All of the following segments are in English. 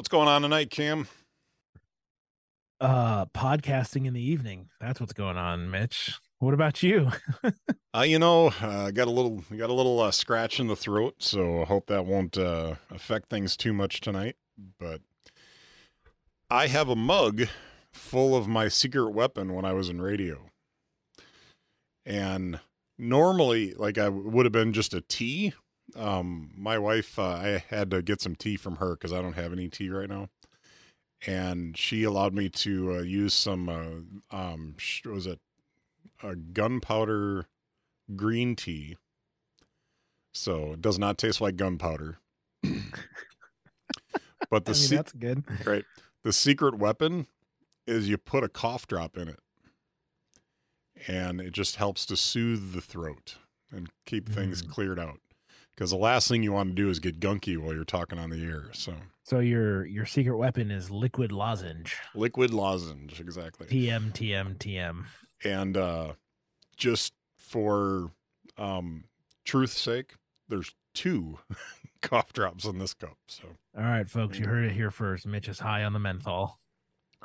What's going on tonight, Cam? Uh, podcasting in the evening. That's what's going on, Mitch. What about you? uh, you know, uh, got a little got a little uh, scratch in the throat, so I hope that won't uh, affect things too much tonight. But I have a mug full of my secret weapon when I was in radio, and normally, like I would have been just a tea. Um, my wife, uh, I had to get some tea from her because I don't have any tea right now. And she allowed me to uh, use some uh, um was it? A gunpowder green tea. So it does not taste like gunpowder. But the I mean, se- that's good. right the secret weapon is you put a cough drop in it. And it just helps to soothe the throat and keep things Mm. cleared out because the last thing you want to do is get gunky while you're talking on the air so So your your secret weapon is liquid lozenge. liquid lozenge exactly TM TM TM. and uh just for um truth's sake there's two cough drops in this cup so All right, folks, you heard it here first. Mitch is high on the menthol.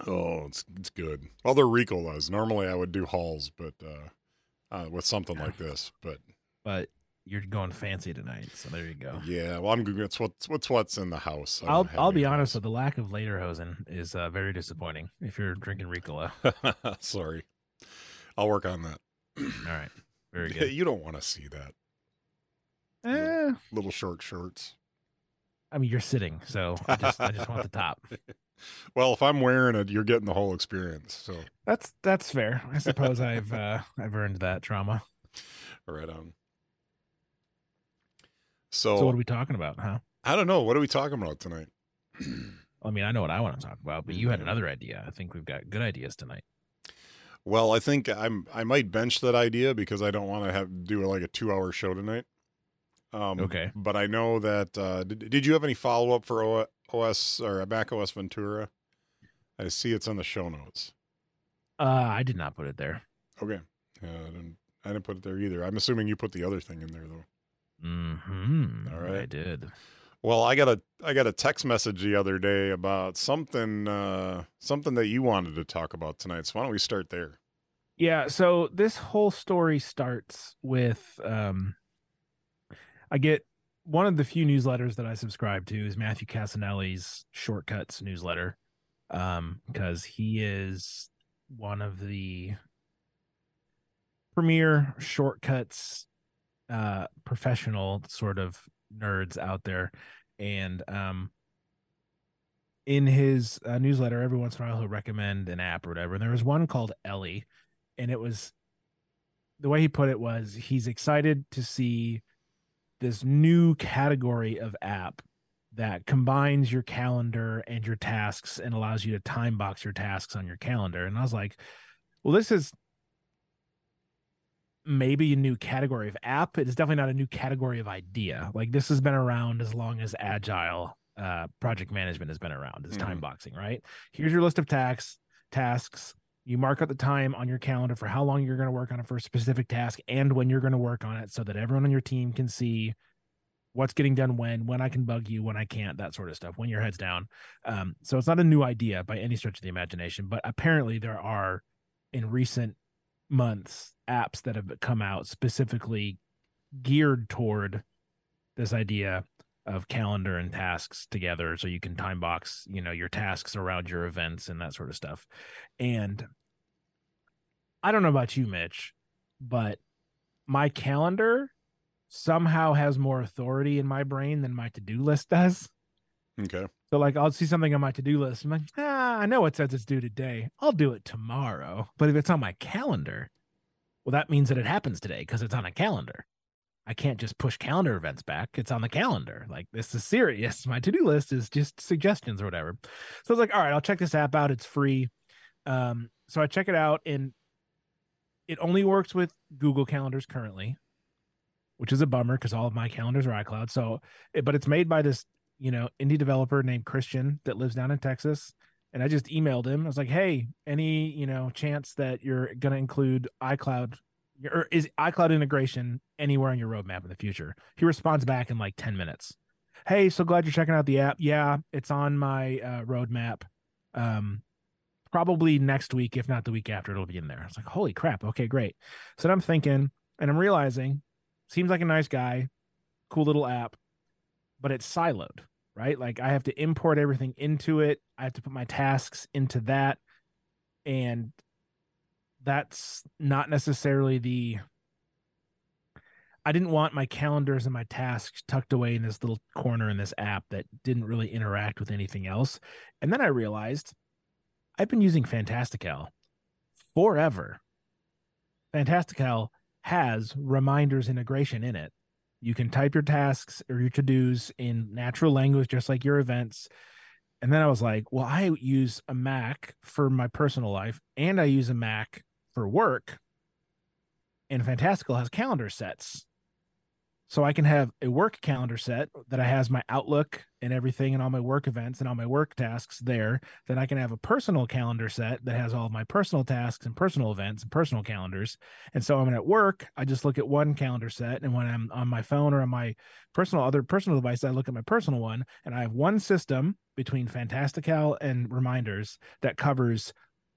oh it's it's good other ricolas normally i would do halls but uh, uh with something like this but but you're going fancy tonight, so there you go. yeah well i'm good it's what's what's what's in the house I I'll I'll be anything honest. With the lack of Lederhosen is uh, very disappointing if you're drinking Ricola. sorry i'll work on that All right, very good. you don't want to see that Eh, little short shorts I mean, you're sitting, so I just I just want the top. well if i'm wearing it you're getting the whole experience so That's that's fair. I suppose I've uh, I've earned that trauma. right on so, So what are we talking about, huh? I don't know. What are we talking about tonight? I mean, I know what I want to talk about, but you had Mhm. another idea. I think we've got good ideas tonight. well, I think I'm I might bench that idea because I don't want to have do like a two hour show tonight. Um, Okay. But I know that. Uh, did, did you have any follow up for OS or Mac OS Ventura? I see it's on the show notes. Uh, I did not put it there. Okay. Yeah, I didn't. I didn't put it there either. I'm assuming you put the other thing in there though. Hmm. All I did. Well, I got a I got a text message the other day about something uh, something that you wanted to talk about tonight. So why don't we start there? Yeah. So this whole story starts with um, I get one of the few newsletters that I subscribe to is Matthew Cassinelli's Shortcuts newsletter, um, because he is one of the premier shortcuts uh professional sort of nerds out there. And um in his uh, newsletter every once in a while he'll recommend an app or whatever. And there was one called ellie and it was the way he put it was he's excited to see this new category of app that combines your calendar and your tasks and allows you to time box your tasks on your calendar. And i was like well this is maybe a new category of app. It is definitely not a new category of idea. Like this has been around as long as agile uh, project management has been around. Is time Mhm. boxing, right? Here's your list of tasks. Tasks. You mark out the time on your calendar for how long you're going to work on it for a specific task and when you're going to work on it, so that everyone on your team can see what's getting done when, when I can bug you, when I can't, that sort of stuff. When your head's down. Um, so it's not a new idea by any stretch of the imagination, but apparently there are in recent months apps that have come out specifically geared toward this idea of calendar and tasks together so you can time box you know your tasks around your events and that sort of stuff and i don't know about you mitch but my calendar somehow has more authority in my brain than my to-do list does Okay. so like I'll see something on my to-do list. I'm like, ah, I know it says it's due today. I'll do it tomorrow. But if it's on my calendar, well, that means that it happens today because it's on a calendar. I can't just push calendar events back. It's on the calendar. Like this is serious. My to-do list is just suggestions or whatever. So I was like, all right, I'll check this app out. It's free. Um, so I check it out and it only works with Google calendars currently, which is a bummer because all of my calendars are iCloud. So, but it's made by this you know, indie developer named Christian that lives down in Texas. And I just emailed him. I was like, hey, any, you know, chance that you're going to include iCloud or is iCloud integration anywhere on your roadmap in the future? He responds back in like 10 minutes. hey, so glad you're checking out the app. Yeah, it's on my uh, roadmap. Um, probably next week, if not the week after, it'll be in there. It's like, holy crap. Okay, great. So I'm thinking, and I'm realizing, seems like a nice guy, cool little app, but it's siloed, right? Like I have to import everything into it. I have to put my tasks into that. And that's not necessarily the I didn't want my calendars and my tasks tucked away in this little corner in this app that didn't really interact with anything else. And then I realized I've been using Fantastical forever. Fantastical has reminders integration in it. You can type your tasks or your to dos in natural language, just like your events. And then I was like, well, I use a Mac for my personal life and I use a Mac for work. And Fantastical has calendar sets so I can have a work calendar set that I has my Outlook and everything and all my work events and all my work tasks there. Then I can have a personal calendar set that has all my personal tasks and personal events and personal calendars. And so I'm at work, I just look at one calendar set. And when I'm on my phone or on my personal other personal device, I look at my personal one. And I have one system between Fantastical and reminders that covers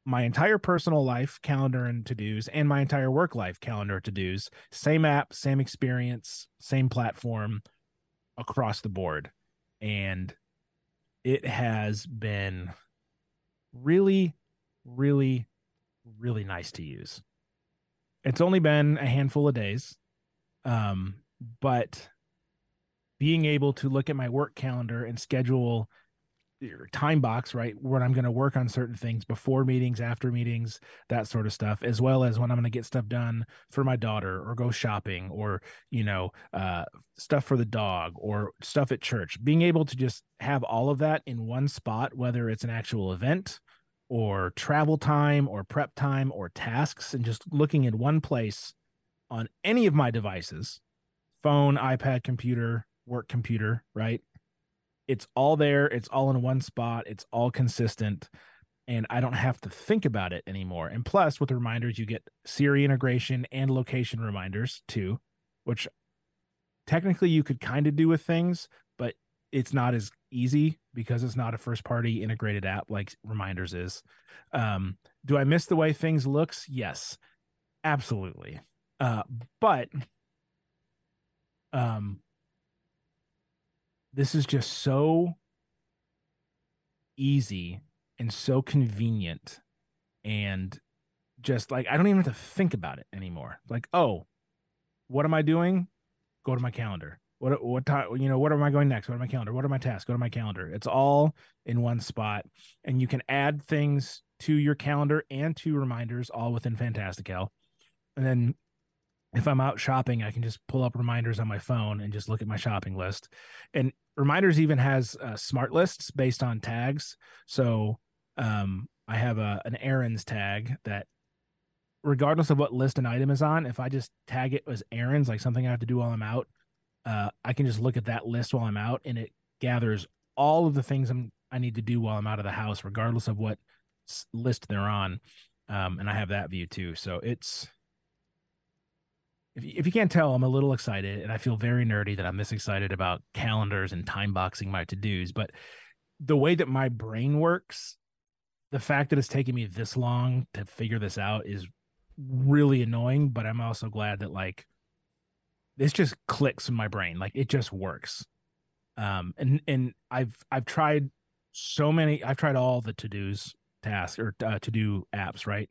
my entire personal life calendar and to dos and my entire work life calendar to dos. Same app, same experience, same platform across the board. And it has been really, really, really nice to use. It's only been a handful of days. Um, but being able to look at my work calendar and schedule time box, right? When I'm going to work on certain things before meetings, after meetings, that sort of stuff, as well as when I'm going to get stuff done for my daughter or go shopping or, you know, uh, stuff for the dog or stuff at church. Being able to just have all of that in one spot, whether it's an actual event or travel time or prep time or tasks, and just looking in one place on any of my devices phone, iPad, computer, work computer, right? It's all there it's all in one spot it's all consistent and i don't have to think about it anymore. And plus with the reminders you get siri integration and location reminders too which technically you could kind of do with things but it's not as easy because it's not a first party integrated app like reminders is. Um, do i miss the way things looks? Yes absolutely. Uh, but um this is just so easy and so convenient and just like I don't even have to think about it anymore. Like, oh, what am I doing? Go to my calendar. What what time you know, what am I going next? What are my calendar? What are my tasks? Go to my calendar. It's all in one spot. And you can add things to your calendar and to reminders all within Fantastical. And then if I'm out shopping, I can just pull up reminders on my phone and just look at my shopping list. And reminders even has uh, smart lists based on tags. So um, I have a an errands tag that, regardless of what list an item is on, if I just tag it as errands, like something I have to do while I'm out, uh, I can just look at that list while I'm out, and it gathers all of the things I'm I need to do while I'm out of the house, regardless of what list they're on. Um, and I have that view too. So it's if you, if you can't tell, I'm a little excited, and I feel very nerdy that I'm this excited about calendars and time boxing my to dos. But the way that my brain works, the fact that it's taking me this long to figure this out is really annoying. But I'm also glad that like this just clicks in my brain, like it just works. Um, and and I've I've tried so many. I've tried all the to dos tasks or uh, to do apps, right?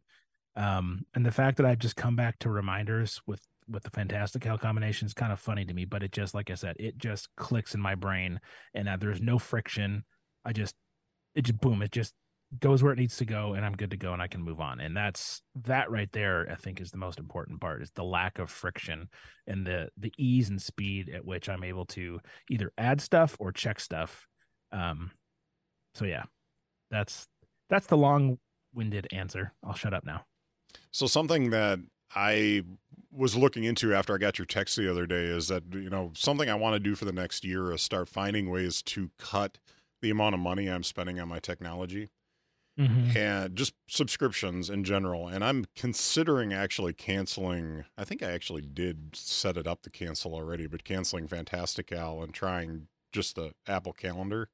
Um, and the fact that I've just come back to reminders with with the Fantastical combination is kind of funny to me, but it just like I said, it just clicks in my brain, and uh, there's no friction. I just it just boom, it just goes where it needs to go, and I'm good to go, and I can move on. And that's that right there. I think is the most important part is the lack of friction and the the ease and speed at which I'm able to either add stuff or check stuff. Um, so yeah, that's that's the long winded answer. I'll shut up now. So something that I was looking into after I got your text the other day is that you know something I want to do for the next year is start finding ways to cut the amount of money I'm spending on my technology mm-hmm. and just subscriptions in general. And I'm considering actually canceling. I think I actually did set it up to cancel already, but canceling Fantastical and trying just the Apple Calendar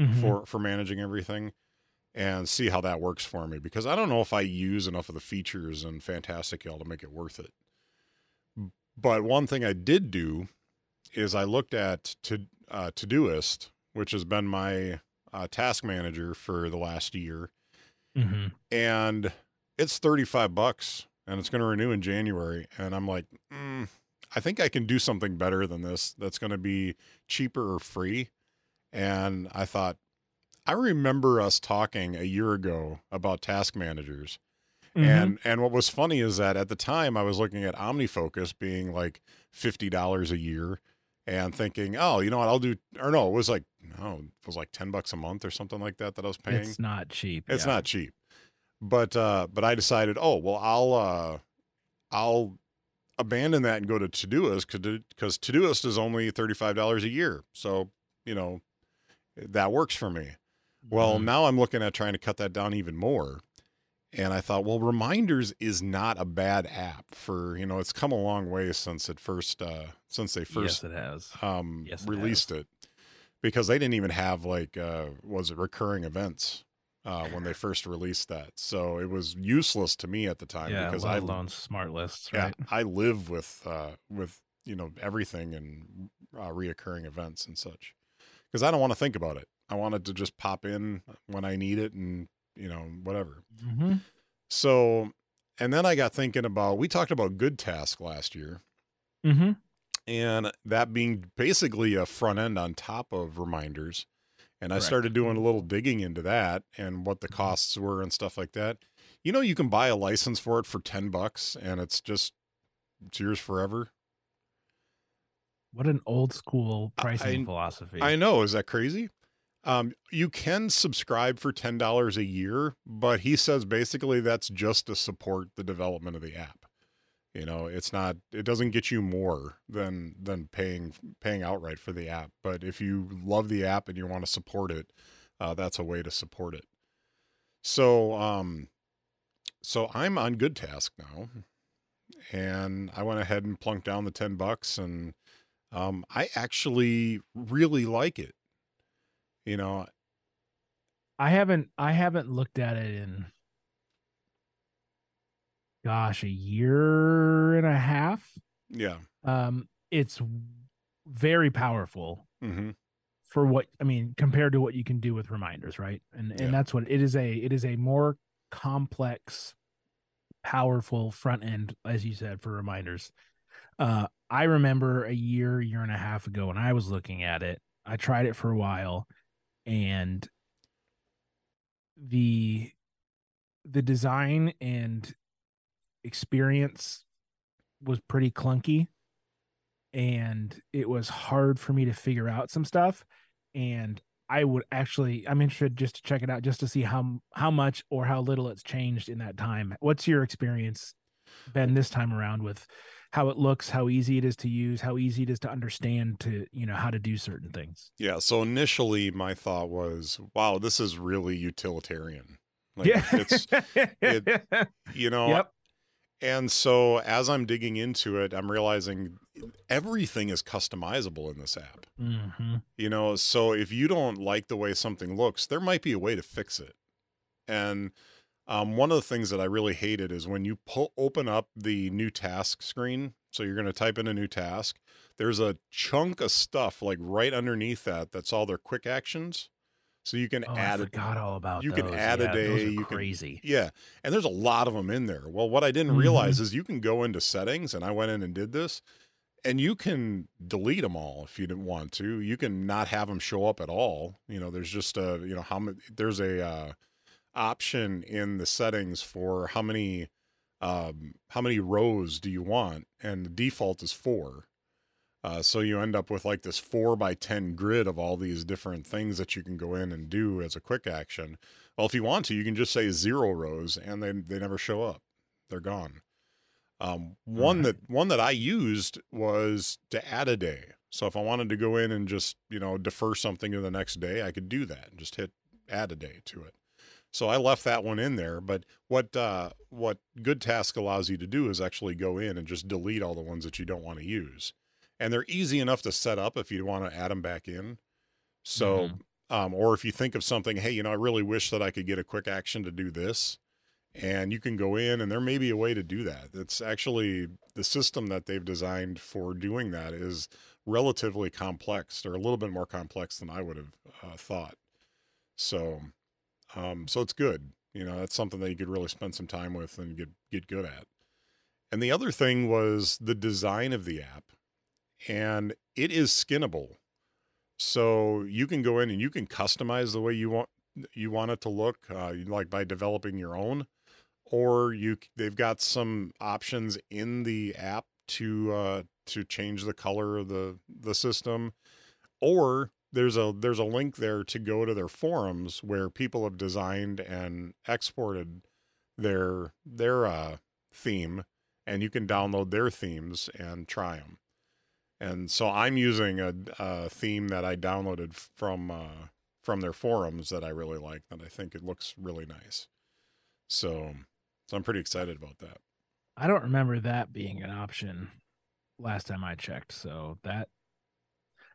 Mhm. for for managing everything and see how that works for me because I don't know if I use enough of the features in Fantastical to make it worth it. But one thing I did do is I looked at to uh, Todoist, which has been my uh, task manager for the last year, Mhm. and it's 35 bucks and it's going to renew in January. And I'm like, mm, I think I can do something better than this that's going to be cheaper or free. And I thought, I remember us talking a year ago about task managers. Mhm. And and what was funny is that at the time I was looking at OmniFocus being like fifty dollars a year and thinking, oh, you know what, I'll do or no, it was like no, it was like ten bucks a month or something like that that I was paying. it's not cheap. It's yeah. not cheap. But uh but I decided, oh well I'll uh I'll abandon that and go to Todoist because Todoist is only thirty five dollars a year. So, you know, that works for me. Well, Mhm. now I'm looking at trying to cut that down even more. And I thought, well, Reminders is not a bad app for, you know, it's come a long way since it first uh since they first yes, it has. um Yes, it released it. Because they didn't even have like uh was it recurring events uh when they first released that. So it was useless to me at the time yeah, because I alone smart lists, yeah. I live with uh with you know everything and uh, reoccurring events and such because I don't want to think about it. I want it to just pop in when I need it and you know whatever. hmm So and then I got thinking about we talked about Good Task last year hmm and that being basically a front end on top of reminders. And I Correct. started doing a little digging into that and what the Mhm. costs were and stuff like that. You know, you can buy a license for it for 10 bucks and it's just it's yours forever. What an old school I- pricing philosophy. I know. Is that crazy? Um, you can subscribe for ten dollars a year, but he says basically that's just to support the development of the app. You know, it's not. It doesn't get you more than than paying paying outright for the app. But if you love the app and you want to support it, uh, that's a way to support it. So, um, so I'm on Good Task now, and I went ahead and plunked down the ten bucks, and um, I actually really like it. You know, I haven't I haven't looked at it in gosh, a year and a half. yeah. Um it's very powerful hmm for what I mean compared to what you can do with reminders, right? And Yeah. and that's what it is a it is a more complex powerful front end as you said for reminders. Uh I remember a year year and a half ago when I was looking at it. I tried it for a while and the the design and experience was pretty clunky and it was hard for me to figure out some stuff and I would actually I'm interested just to check it out just to see how how much or how little it's changed in that time. What's your experience been this time around with how it looks, how easy it is to use, how easy it is to understand to, you know, how to do certain things. Yeah. So initially, my thought was, "Wow, this is really utilitarian." Like, yeah. it's it- you know. yep. And so as I'm digging into it, I'm realizing everything is customizable in this app. hmm You know, so if you don't like the way something looks, there might be a way to fix it. And um, one of the things that I really hated is when you pull open up the new task screen. So you're going to type in a new task. There's a chunk of stuff like right underneath that. That's all their quick actions. So you can Oh, add I forgot all about you can those. add a Yeah, those day, you can- crazy. Yeah. And there's a lot of them in there. Well, what I didn't Mhm. realize is you can go into settings, and I went in and did this, and you can delete them all if you didn't want to. You can not have them show up at all. You know, there's just a, you know, how many, there's a uh, option in the settings for how many, um, how many rows do you want? And the default is four. Uh, so you end up with like this four by 10 grid of all these different things that you can go in and do as a quick action. Well, if you want to, you can just say zero rows and they, they never show up. They're gone. Um, one Right. that one that I used was to add a day. So if I wanted to go in and just, you know, defer something to the next day, I could do that and just hit add a day to it. So I left that one in there. But what uh, what Good Task allows you to do is actually go in and just delete all the ones that you don't want to use. and they're easy enough to set up if you want to add them back in. So, Mhm. um, or if you think of something, hey, you know, I really wish that I could get a quick action to do this, and you can go in, and there may be a way to do that. It's actually the system that they've designed for doing that is relatively complex, or a little bit more complex than I would have uh, thought. So, um, so it's good. You know, that's something that you could really spend some time with and get get good at. And the other thing was the design of the app, and it is skinnable. So you can go in and you can customize the way you want you want it to look, uh, like by developing your own, or you they've got some options in the app to uh, to change the color of the the system, or there's a there's a link there to go to their forums where people have designed and exported their their uh, theme, and you can download their themes and try them. And so I'm using a, a theme that I downloaded from uh, from their forums that I really like. That I think it looks really nice. So, so I'm pretty excited about that. I don't remember that being an option last time I checked. So that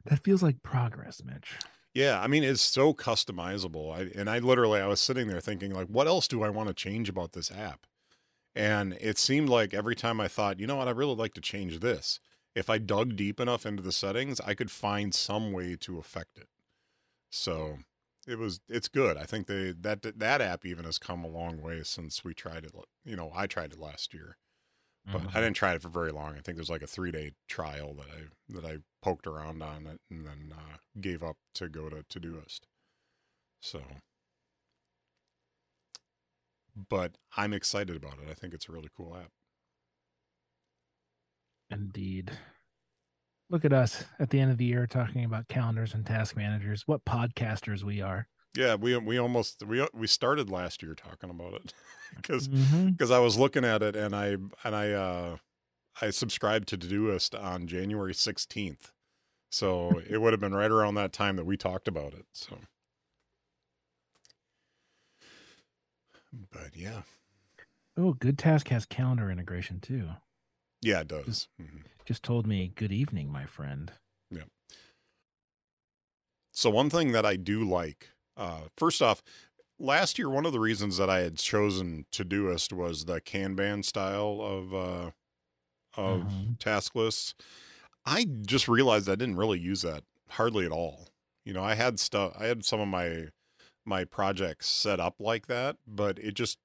that feels like progress, Mitch. Yeah, I mean it's so customizable. I and I literally I was sitting there thinking like what else do I want to change about this app? And it seemed like every time I thought, you know what, I really like to change this. If I dug deep enough into the settings, I could find some way to affect it. So, it was it's good. I think they that that app even has come a long way since we tried it, you know, I tried it last year. But Mhm. I didn't try it for very long. I think there's like a 3-day trial that I that I poked around on it and then uh, gave up to go to Todoist. So, but I'm excited about it. I think it's a really cool app. Indeed. Look at us at the end of the year talking about calendars and task managers. What podcasters we are. Yeah, we we almost we we started last year talking about it because Mhm. because I was looking at it and I and I uh I subscribed to Todoist on January 16th. So it would have been right around that time that we talked about it. So But yeah. Oh, Good Task has calendar integration too. Yeah, it does. Mhm. Just told me good evening, my friend. Yeah. So one thing that I do like, uh, first off, last year one of the reasons that I had chosen Todoist was the Kanban style of uh, of Mhm. task lists. I just realized I didn't really use that hardly at all. You know, I had stuff, I had some of my my projects set up like that, but it just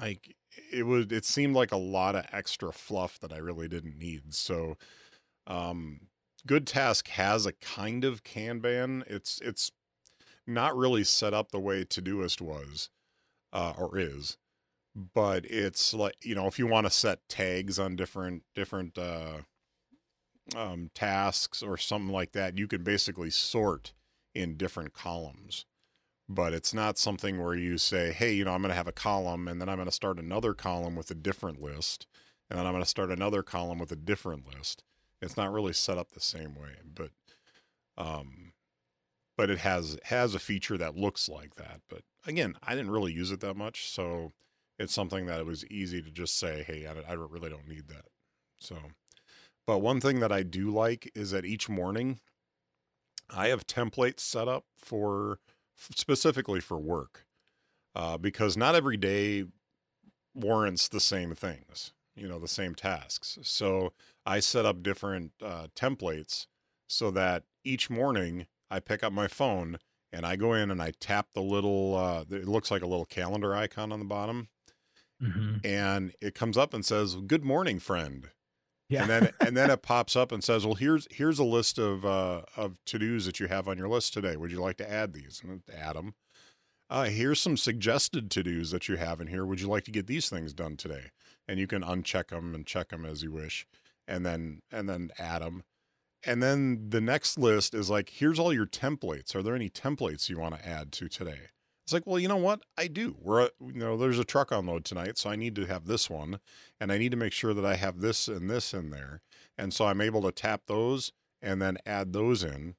like it was it seemed like a lot of extra fluff that I really didn't need. So um Good Task has a kind of Kanban. It's it's not really set up the way Todoist was uh, or is, but it's like you know if you want to set tags on different different uh, um, tasks or something like that, you can basically sort in different columns. But it's not something where you say, hey, you know, I'm going to have a column and then I'm going to start another column with a different list. And then I'm going to start another column with a different list. It's not really set up the same way, but um, but it has has a feature that looks like that. But again, I didn't really use it that much, so it's something that it was easy to just say, "Hey, I, I really don't need that." So, but one thing that I do like is that each morning I have templates set up for specifically for work uh, because not every day warrants the same things, you know, the same tasks. So I set up different uh, templates so that each morning I pick up my phone and I go in and I tap the little, uh, it looks like a little calendar icon on the bottom, Mhm. and it comes up and says, "Good morning, friend." Yeah. And then and then it pops up and says, "Well, here's here's a list of uh, of to dos that you have on your list today. Would you like to add these?" And add them. Uh, here's some suggested to dos that you have in here. Would you like to get these things done today? And you can uncheck them and check them as you wish, and then and then add them. And then the next list is like, here's all your templates. Are there any templates you want to add to today? It's like, well, you know what? I do. We're, you know, there's a truck unload tonight, so I need to have this one, and I need to make sure that I have this and this in there. And so I'm able to tap those and then add those in.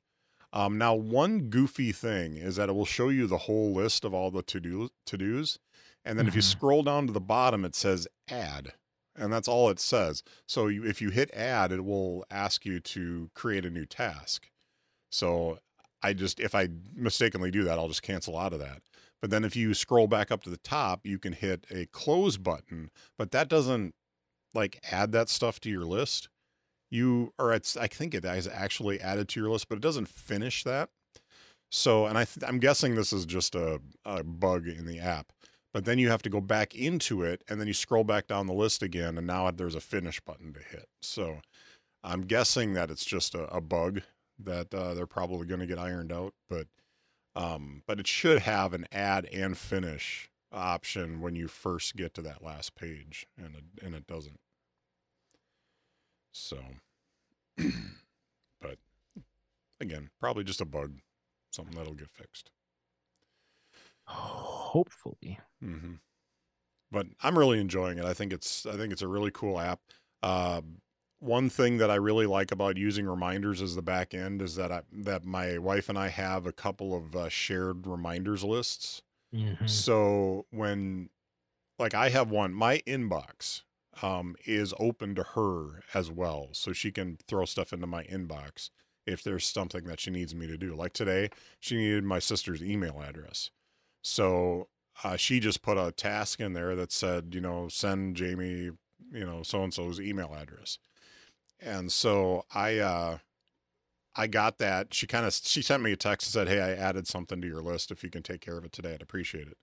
Um, now, one goofy thing is that it will show you the whole list of all the to do to dos, and then if you Mhm. scroll down to the bottom, it says add. And that's all it says. So you, if you hit add, it will ask you to create a new task. So I just if I mistakenly do that, I'll just cancel out of that. But then if you scroll back up to the top, you can hit a close button, but that doesn't like add that stuff to your list. You or I think it is actually added to your list, but it doesn't finish that. So, and I th- I'm guessing this is just a, a bug in the app. But then you have to go back into it, and then you scroll back down the list again, and now there's a finish button to hit. So, I'm guessing that it's just a, a bug that uh, they're probably going to get ironed out. But, um, but it should have an add and finish option when you first get to that last page, and it, and it doesn't. So, but again, probably just a bug something that'll get fixed. Hopefully. Mm-hmm. But I'm really enjoying it. I think it's I think it's a really cool app. Uh, one thing that I really like about using reminders as the back end is that I, that my wife and I have a couple of uh, shared reminders lists. Mhm. So when like I have one, my inbox um, is open to her as well, so she can throw stuff into my inbox if there's something that she needs me to do. Like today, she needed my sister's email address, so uh, she just put a task in there that said, you know, send Jamie, you know, so and so's email address, and so I. uh I got that. She kind of she sent me a text and said, "Hey, I added something to your list. If you can take care of it today, I'd appreciate it."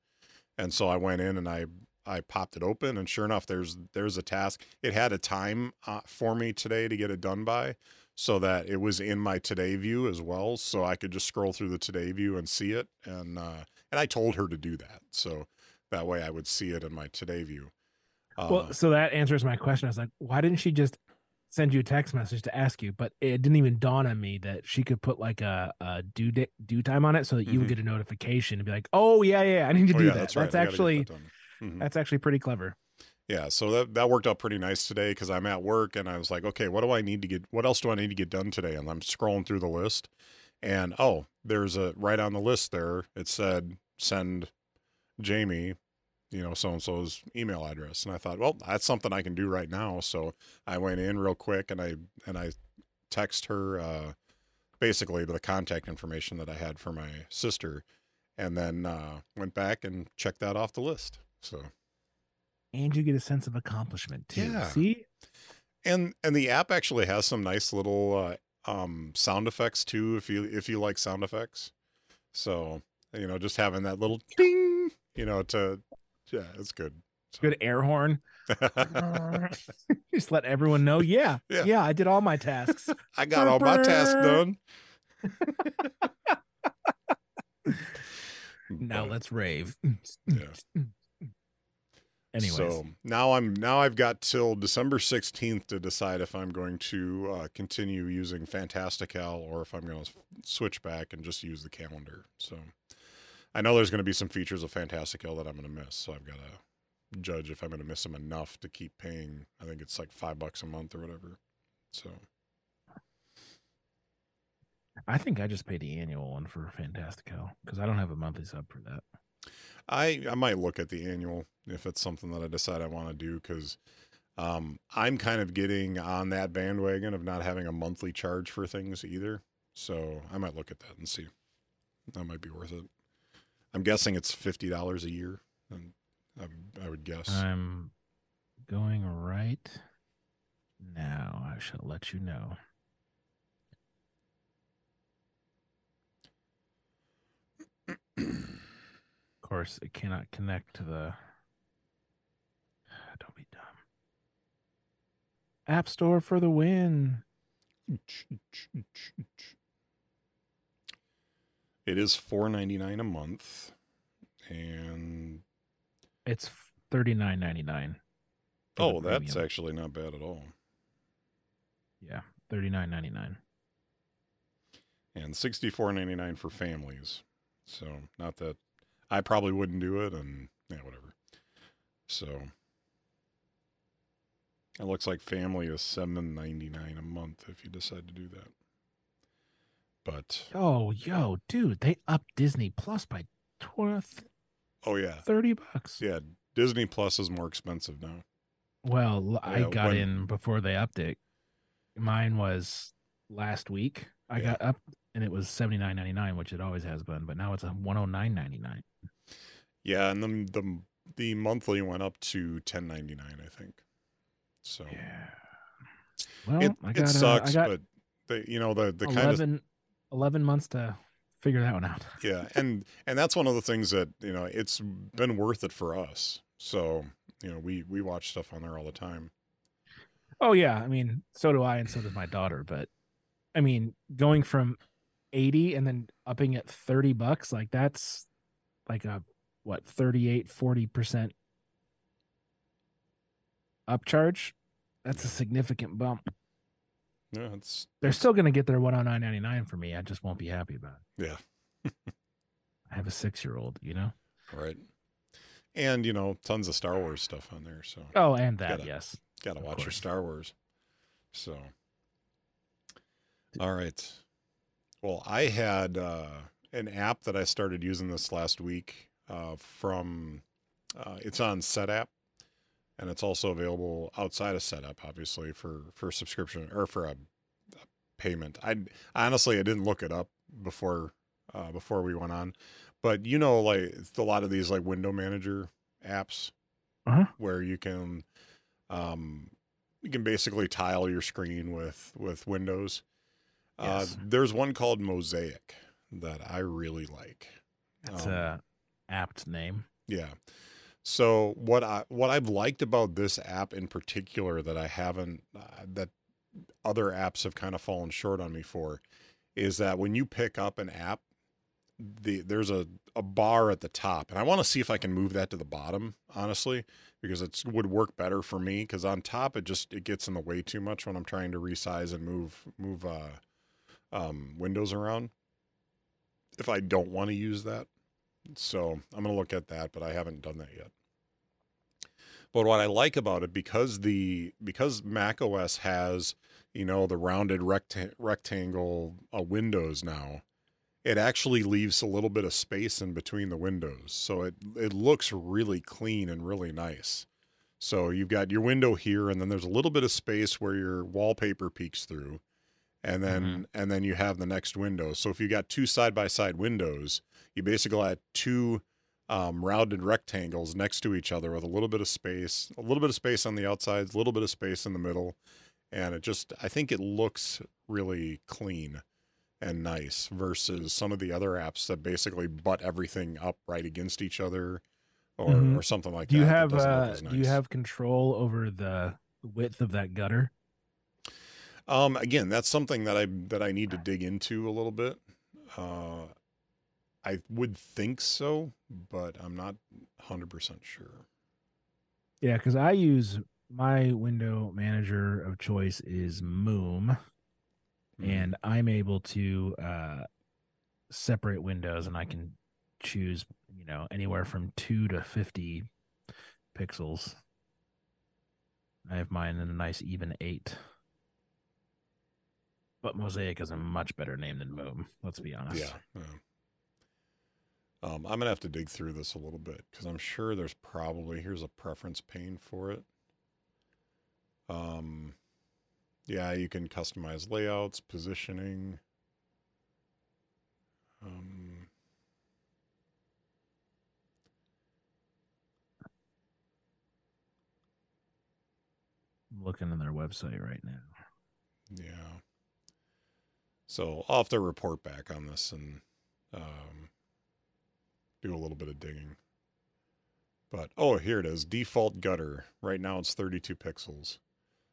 And so I went in and I I popped it open, and sure enough, there's there's a task. It had a time uh, for me today to get it done by, so that it was in my today view as well, so I could just scroll through the today view and see it. And uh, and I told her to do that, so that way I would see it in my today view. Uh, Well, so that answers my question. I was like, why didn't she just send you a text message to ask you? But it didn't even dawn on me that she could put like a, a due date, due time on it so that you would Mhm. get a notification and be like, oh yeah, yeah, I need to oh do yeah, that. that's That's, right. I actually that. Mhm. that's actually pretty clever. Yeah, so that that worked out pretty nice today because I'm at work and I was like, okay, what do I need to get? What else do I need to get done today? And I'm scrolling through the list, and oh, there's a right on the list there. It said send Jamie, you know, so and so's email address, and I thought, well, that's something I can do right now. So I went in real quick and I and I text her uh, basically the contact information that I had for my sister, and then uh, went back and checked that off the list. So. And you get a sense of accomplishment too. Yeah. See? and and the app actually has some nice little uh, um sound effects too if you if you like sound effects so you know just having that little ding you know to yeah it's good So- Good air horn. just let everyone know. Yeah, Yeah. yeah, I did all my tasks. i got all my tasks done now But, let's rave. yeah. Anyways, so now i'm now i've got till december 16th to decide if i'm going to uh, continue using fantastical or if i'm going to switch back and just use the calendar. So i know there's going to be some features of fantastical that i'm going to miss so i've got to judge if i'm going to miss them enough to keep paying i think it's like five bucks a month or whatever. So. I think I just paid the annual one for Fantastical because I don't have a monthly sub for that. I I might look at the annual if it's something that I decide I want to do because um, I'm kind of getting on that bandwagon of not having a monthly charge for things either. So I might look at that and see. That might be worth it. I'm guessing it's fifty dollars a year, and I, I would guess. I'm going right now. I shall let you know. Of course, it cannot connect to the. Don't be dumb. App Store for the win. It is four ninety nine a month, and It's thirty nine ninety nine. oh, that's actually not bad at all. yeah thirty nine ninety nine. and sixty four ninety nine for families. So not that I probably wouldn't do it, and yeah, whatever. So it looks like family is seven ninety nine a month if you decide to do that. But Oh, yo, dude, they upped Disney Plus by 20, oh yeah, 30 bucks. yeah, Disney Plus is more expensive now. Well, I got when- in before they update. Mine was last week. I Yeah. got up and it was seventy nine ninety nine, which it always has been, but now it's a one oh nine ninety nine. Yeah, and the the the monthly went up to ten ninety nine, I think. So Yeah. Well, it it got uh, sucks, I got but the you know the the kind of 11, 11 months to figure that one out. yeah, and and that's one of the things that you know it's been worth it for us. So you know we we watch stuff on there all the time. Oh yeah, I mean, so do I, and so does my daughter. But I mean, going from eighty and then upping it thirty bucks, like that's like a what 38 40 percent upcharge. That's a significant bump. Yeah, it's They're still going to get their one hundred nine ninety nine for me. I just won't be happy about it. yeah, I have a six year old, you know. right. And you know, tons of Star Wars stuff on there. So Oh, and that Gotta- yes. got to Of watch your. Star Wars. So, all right. Well, I had uh, an app that I started using this last week uh, from. Uh, it's on SetApp, and it's also available outside of SetApp, obviously for for subscription or for a, a payment. I honestly I didn't look it up before uh, before we went on, but you know, like a lot of these like window manager apps Uh-huh. where you can um, you can basically tile your screen with with windows. Uh, there's one called Mosaic that I really like. That's Um, a apt name. Yeah. So what I what I've liked about this app in particular that I haven't uh, that other apps have kind of fallen short on me for is that when you pick up an app the there's a a bar at the top and I want to see if I can move that to the bottom honestly because it would work better for me cuz on top it just it gets in the way too much when I'm trying to resize and move move uh um windows around if I don't want to use that so I'm going to look at that, but I haven't done that yet. But what I like about it, because the because Mac OS has you know the rounded recta- rectangle uh, windows now, it actually leaves a little bit of space in between the windows, so it it looks really clean and really nice. So you've got your window here, and then there's a little bit of space where your wallpaper peeks through, and then and then you have the next window. So if you got two side by side windows, you basically had two um, rounded rectangles next to each other with a little bit of space, a little bit of space on the outsides, a little bit of space in the middle, and it just I think it looks really clean and nice versus some of the other apps that basically butt everything up right against each other or, Mhm. or something like Do that. that have doesn't uh as do you have control over the width of that gutter? Um, again, that's something that I that I need to dig into a little bit. Uh, I would think so, but I'm not 100% sure. Yeah, because I use my window manager of choice is Moom, Mhm. and I'm able to uh, separate windows, and I can choose, you know, anywhere from two to fifty pixels. I have mine in a nice even eight. But Mosaic is a much better name than Moom. Let's be honest. yeah. yeah. Um, I'm gonna have to dig through this a little bit because I'm sure there's probably here's a preference pane for it. Um, yeah, you can customize layouts, positioning. Um, I'm looking on their website right now. Yeah. So I'll have to report back on this and um, do a little bit of digging. But oh, here it is. Default gutter. Right now it's 32 pixels.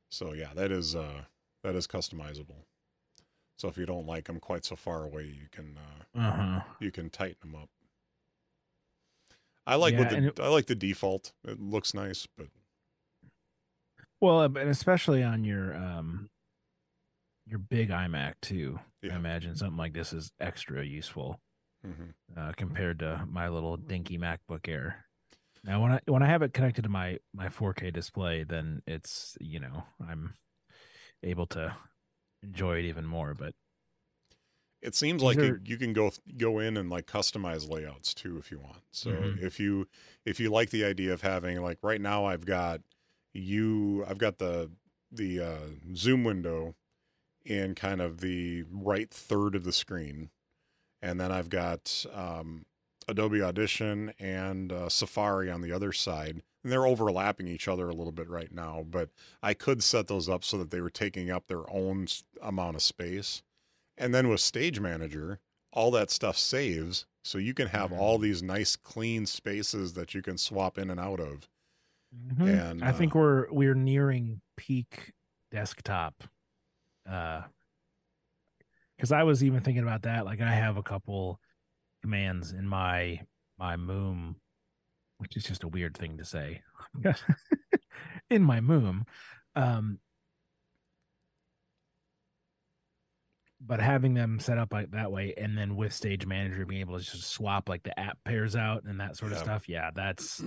So yeah, that is uh that is customizable. So if you don't like them quite so far away, you can uh, Uh huh. you can tighten them up. I like what Yeah, and the I like the default. It looks nice, but Well, uh, and especially on your um your big iMac too. I imagine something like this is extra useful mhm. uh, compared to my little dinky MacBook Air. Now, when I when I have it connected to my my 4K display, then it's you know I'm able to enjoy it even more. But It seems like are- you, can go go in and like customize layouts too if you want. So Mhm. if you if you like the idea of having like right now I've got you I've got the the uh, zoom window in kind of the right third of the screen, and then I've got um, Adobe Audition and uh, Safari on the other side. And they're overlapping each other a little bit right now, but I could set those up so that they were taking up their own amount of space. And then with Stage Manager, all that stuff saves, so you can have all mm-hmm. these nice clean spaces that you can swap in and out of. Mm-hmm. And I uh, think we're we're nearing peak desktop. Uh because I was even thinking about that. Like I have a couple commands in my my moom, which is just a weird thing to say. in my moom. Um but having them set up like that way and then with stage manager being able to just swap like the app pairs out and that sort yeah. of stuff yeah that's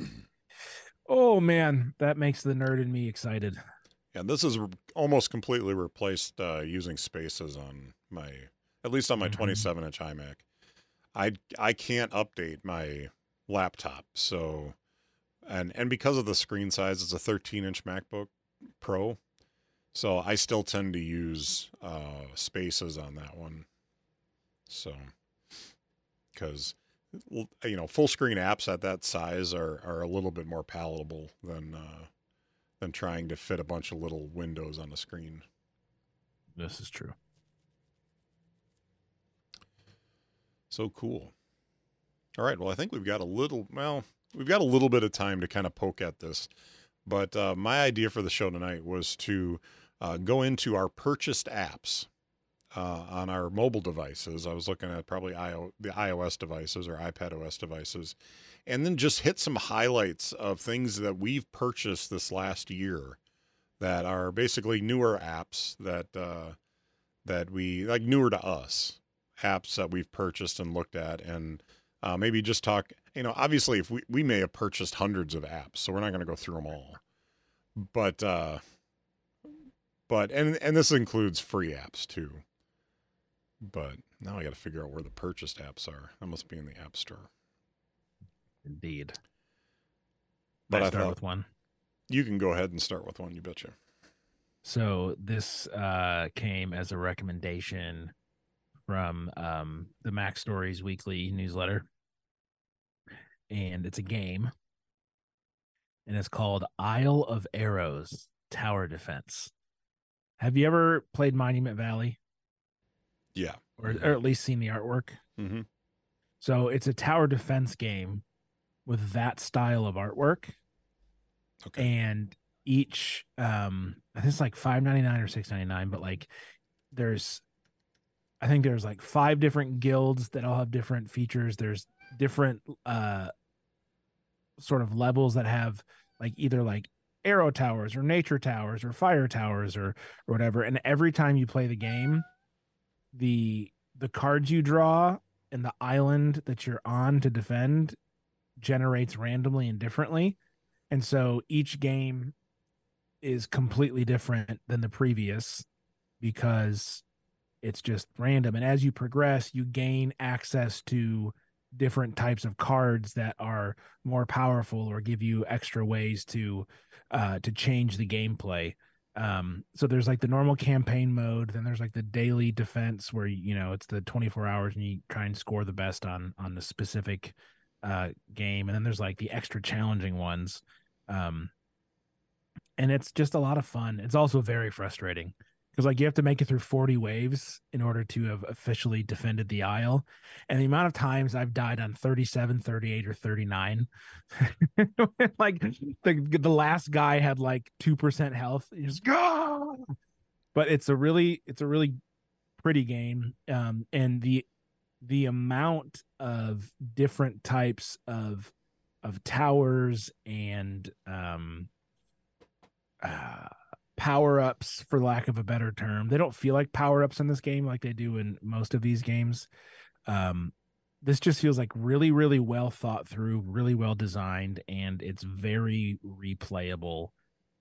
oh man that makes the nerd in me excited yeah this is almost completely replaced uh, using spaces on my at least on my mm-hmm. 27 inch imac i i can't update my laptop so and and because of the screen size it's a 13 inch macbook pro so I still tend to use uh, spaces on that one. So, because you know, full screen apps at that size are are a little bit more palatable than uh, than trying to fit a bunch of little windows on the screen. This is true. So cool. All right. Well, I think we've got a little. Well, we've got a little bit of time to kind of poke at this, but uh, my idea for the show tonight was to uh, go into our purchased apps uh, on our mobile devices. I was looking at probably IO, the iOS devices or iPad OS devices, and then just hit some highlights of things that we've purchased this last year that are basically newer apps that uh, that we like newer to us apps that we've purchased and looked at and uh, maybe just talk you know obviously if we, we may have purchased hundreds of apps so we're not going to go through them all but uh but and and this includes free apps too. But now I got to figure out where the purchased apps are. That must be in the App Store. Indeed. But I, I start with one. You can go ahead and start with one. You betcha. So this uh, came as a recommendation from um, the MacStories Weekly newsletter, and it's a game, and it's called Isle of Arrows Tower Defense. Have you ever played Monument Valley? Yeah. Or, or at least seen the artwork? Mm-hmm. So it's a tower defense game with that style of artwork. Okay. And each um I think it's like five ninety nine or six ninety nine, but like there's I think there's like five different guilds that all have different features. There's different uh sort of levels that have like either like arrow towers or nature towers or fire towers or or whatever and every time you play the game the the cards you draw and the island that you're on to defend generates randomly and differently and so each game is completely different than the previous because it's just random and as you progress you gain access to different types of cards that are more powerful or give you extra ways to uh, to change the gameplay. Um, so there's like the normal campaign mode, then there's like the daily defense where you know it's the 24 hours and you try and score the best on on the specific uh game, and then there's like the extra challenging ones. Um, and it's just a lot of fun. It's also very frustrating because like you have to make it through 40 waves in order to have officially defended the isle and the amount of times i've died on 37 38 or 39 like the the last guy had like 2% health just go but it's a really it's a really pretty game um and the the amount of different types of of towers and um uh power ups, for lack of a better term. They don't feel like power ups in this game like they do in most of these games. Um, this just feels like really, really well thought through, really well designed, and it's very replayable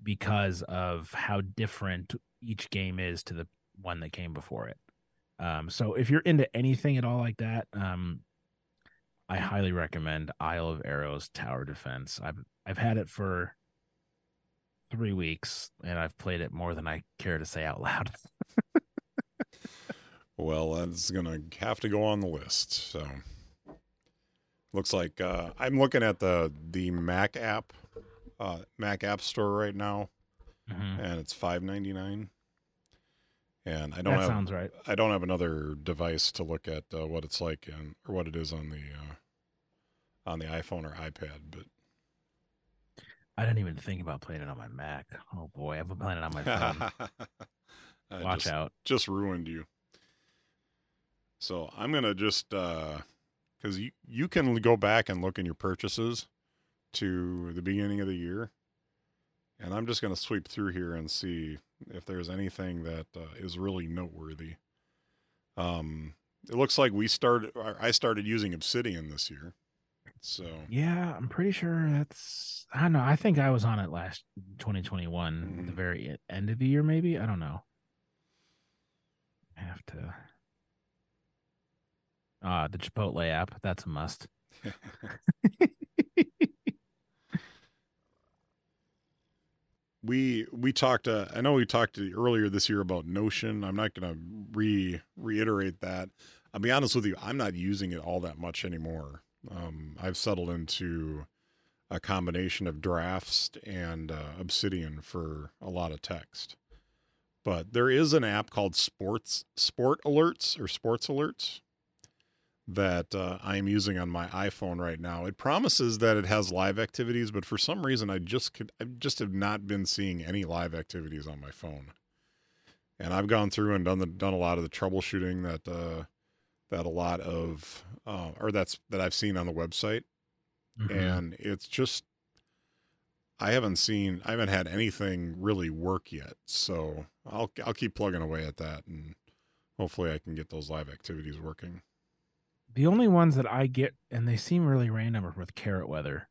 because of how different each game is to the one that came before it. Um, so if you're into anything at all like that, um, I highly recommend Isle of Arrows Tower Defense. I've I've had it for three weeks, and I've played it more than I care to say out loud. well, that's gonna have to go on the list. So looks like uh, I'm looking at the the Mac app, uh, Mac App Store right now, Mhm. and it's five ninety nine. And I don't That have sounds right. I don't have another device to look at uh, what it's like and or what it is on the uh, on the iPhone or iPad, but I didn't even think about playing it on my Mac. Oh boy, I've been playing it on my phone. Watch just, out. just ruined you. So I'm gonna just because you you can go back and look in your purchases to the beginning of the year, and I'm just gonna sweep through here and see if there's anything that uh, is really noteworthy. Um, it looks like we started. I started using Obsidian this year, so Yeah, I'm pretty sure that's. I don't know. I think I was on it last 2021, the Mhm. very end of the year, maybe. I don't know. I have to. Ah, the Chipotle app. That's a must. we we talked uh, i know we talked earlier this year about notion. I'm not to re reiterate that. I'll be honest with you i'm not using it all that much anymore. Um, i've settled into a combination of drafts and uh, obsidian for a lot of text. But there is an app called sports sport alerts or sports alerts that uh, I am using on my iPhone right now. It promises that it has live activities, but for some reason, I just could, I just have not been seeing any live activities on my phone. And I've gone through and done the done a lot of the troubleshooting that uh, that a lot of uh, or that's that I've seen on the website, Mhm. and it's just I haven't seen I haven't had anything really work yet. So I'll I'll keep plugging away at that, and hopefully I can get those live activities working. The only ones that I get, and they seem really random, are with carrot weather.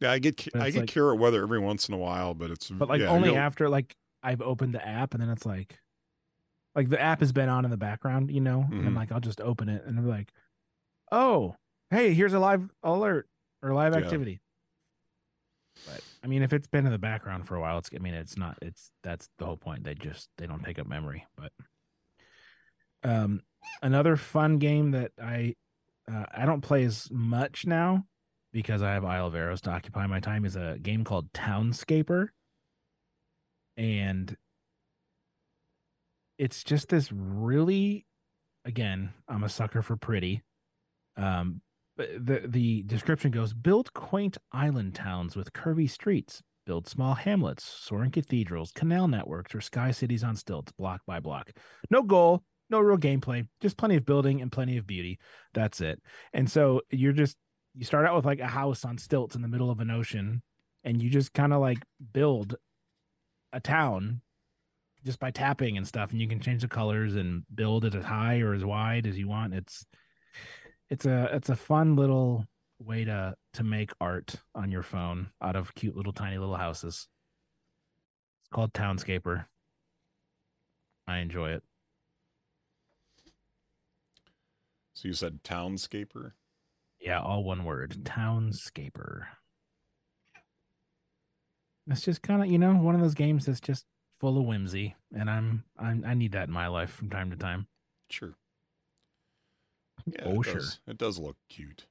Yeah, I get I get like- carrot weather every once in a while, but it's But like yeah, only after like I've opened the app, and then it's like, like the app has been on in the background, you know, and Mhm. like I'll just open it, and I'm like, oh, hey, here's a live alert or live Yeah. activity. But I mean, if it's been in the background for a while, it's I mean, it's not. It's that's the whole point. They just they don't take up memory. But um, another fun game that I uh, I don't play as much now because I have Isle of Arrows to occupy my time is a game called Townscaper, and it's just this really, again, I'm a sucker for pretty. Um, but the the description goes: build quaint island towns with curvy streets, build small hamlets, soaring cathedrals, canal networks, or sky cities on stilts, block by block. No goal, no real gameplay, just plenty of building and plenty of beauty. That's it. And so you're just you start out with like a house on stilts in the middle of an ocean, and you just kind of like build a town just by tapping and stuff, and you can change the colors and build it as high or as wide as you want. It's it's a it's a fun little way to to make art on your phone out of cute little tiny little houses. It's called Townscaper. I enjoy it. So you said townscaper. Yeah, all one word. Townscaper. It's just kind of, you know, one of those games that's just full of whimsy, and I'm, I'm I need that in my life from time to time. Sure. Yeah, Oh, it sure. does. It does look cute.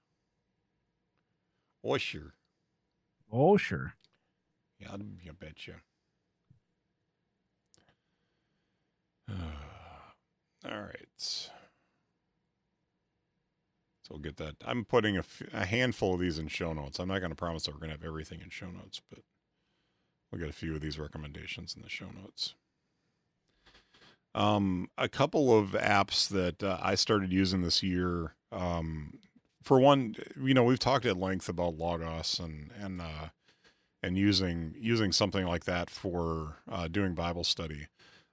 Oh sure. Oh, sure. Yeah, I betcha. Uh all right. So we'll get that. I'm putting a, f- a handful of these in show notes. I'm not going to promise that we're going to have everything in show notes, but we'll get a few of these recommendations in the show notes. Um, a couple of apps that uh, I started using this year. Um, for one, you know, we've talked at length about Logos and and uh, and using using something like that for uh, doing Bible study.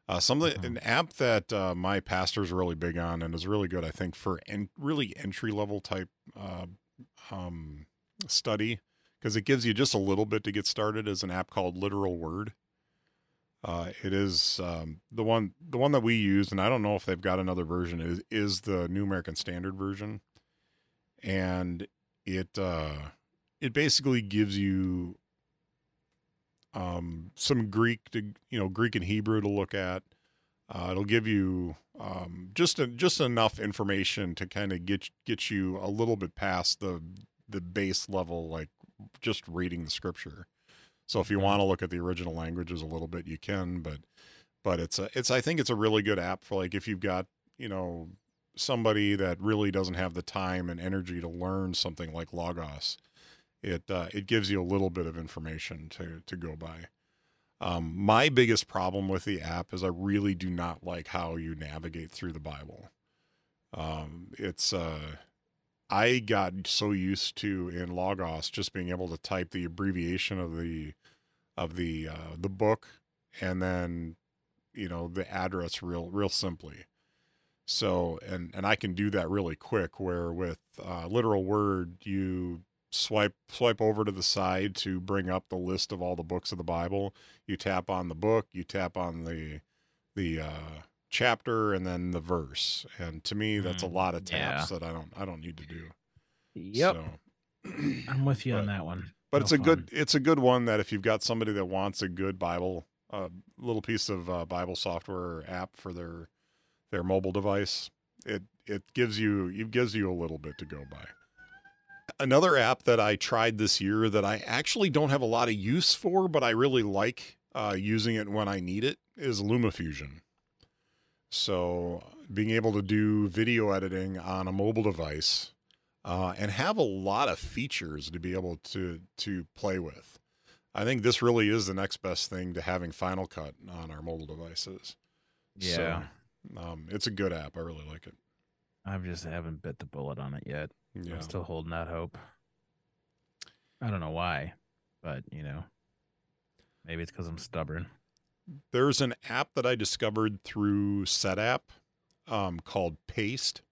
Uh, something Mhm. an app that uh, my pastor's really big on and is really good, I think, for en- really entry level type uh, um, study because it gives you just a little bit to get started. Is an app called Literal Word. Uh, it is um, the one the one that we use, and I don't know if they've got another version. Is is the New American Standard version, and it uh, it basically gives you um, some Greek to you know Greek and Hebrew to look at. Uh, it'll give you um, just a, just enough information to kind of get get you a little bit past the the base level, like just reading the scripture. So if you want to look at the original languages a little bit, you can. But but it's a it's I think it's a really good app for like if you've got you know somebody that really doesn't have the time and energy to learn something like Logos. It uh, it gives you a little bit of information to to go by. Um, my biggest problem with the app is I really do not like how you navigate through the Bible. Um, it's uh, I got so used to in Logos just being able to type the abbreviation of the of the uh, the book and then you know the address real real simply. So and and I can do that really quick. Where with uh, literal word you swipe swipe over to the side to bring up the list of all the books of the Bible. You tap on the book, you tap on the the uh, chapter, and then the verse. And to me, that's a Mm, lot of taps yeah. that I don't I don't need to do. Yep, So, I'm with you on that one. but No it's a good it's a good one that if you've got somebody that wants a good Bible, a little piece of uh, Bible software or app for their their mobile device, it it gives you it gives you a little bit to go by. Another app that I tried this year that I actually don't have a lot of use for, but I really like uh, using it when I need it is LumaFusion. So being able to do video editing on a mobile device uh, and have a lot of features to be able to to play with. I think this really is the next best thing to having Final Cut on our mobile devices. Yeah. So, um, it's a good app. I really like it. I just haven't bit the bullet on it yet. Yeah. I'm still holding that hope. I don't know why, but you know, maybe it's because I'm stubborn. There's an app that I discovered through SetApp um, called Paste.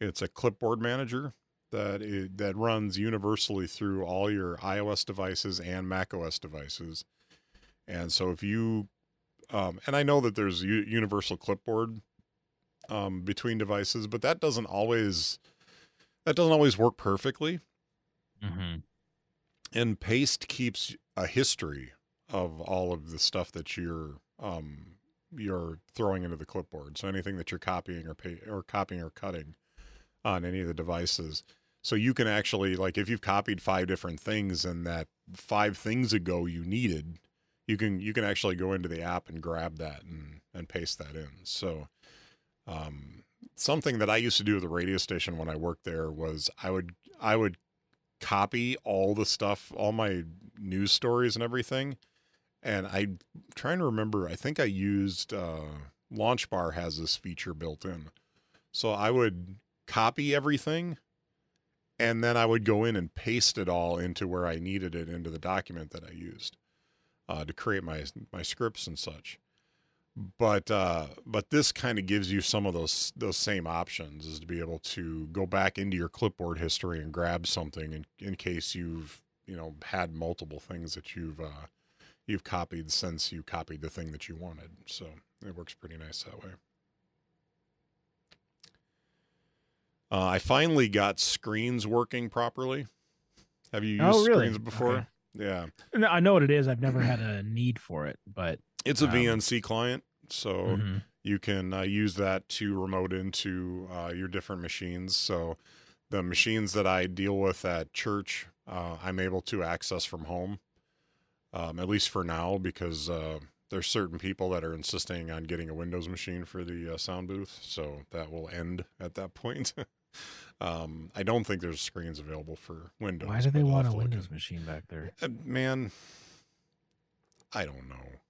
It's a clipboard manager that i that runs universally through all your iOS devices and macOS devices. And so if you, um, and I know that there's u- universal clipboard um, between devices, but that doesn't always that doesn't always work perfectly. Mm-hmm. and paste keeps a history of all of the stuff that you're um you're throwing into the clipboard so anything that you're copying or pay, or copying or cutting on any of the devices so you can actually like if you've copied five different things and that five things ago you needed you can you can actually go into the app and grab that and and paste that in so um something that i used to do at the radio station when i worked there was i would i would copy all the stuff, all my news stories and everything. And I'm trying to remember, I think I used uh, Launchbar has this feature built in. So I would copy everything and then I would go in and paste it all into where I needed it into the document that I used uh, to create my my scripts and such. But uh, but this kind of gives you some of those those same options, is to be able to go back into your clipboard history and grab something in, in case you've you know had multiple things that you've uh, you've copied since you copied the thing that you wanted. So it works pretty nice that way. Uh, I finally got screens working properly. Have you used Oh, really? screens before? Okay. Yeah, No, I know what it is. I've never had a need for it, but it's a Um, VNC client, so Mhm. you can uh, use that to remote into uh, your different machines. So the machines that I deal with at church, uh, I'm able to access from home, um, at least for now, because uh, there's certain people that are insisting on getting a Windows machine for the uh, sound booth. So that will end at that point. um, I don't think there's screens available for Windows. why do they want a Windows Machine back there. uh, man, I don't know.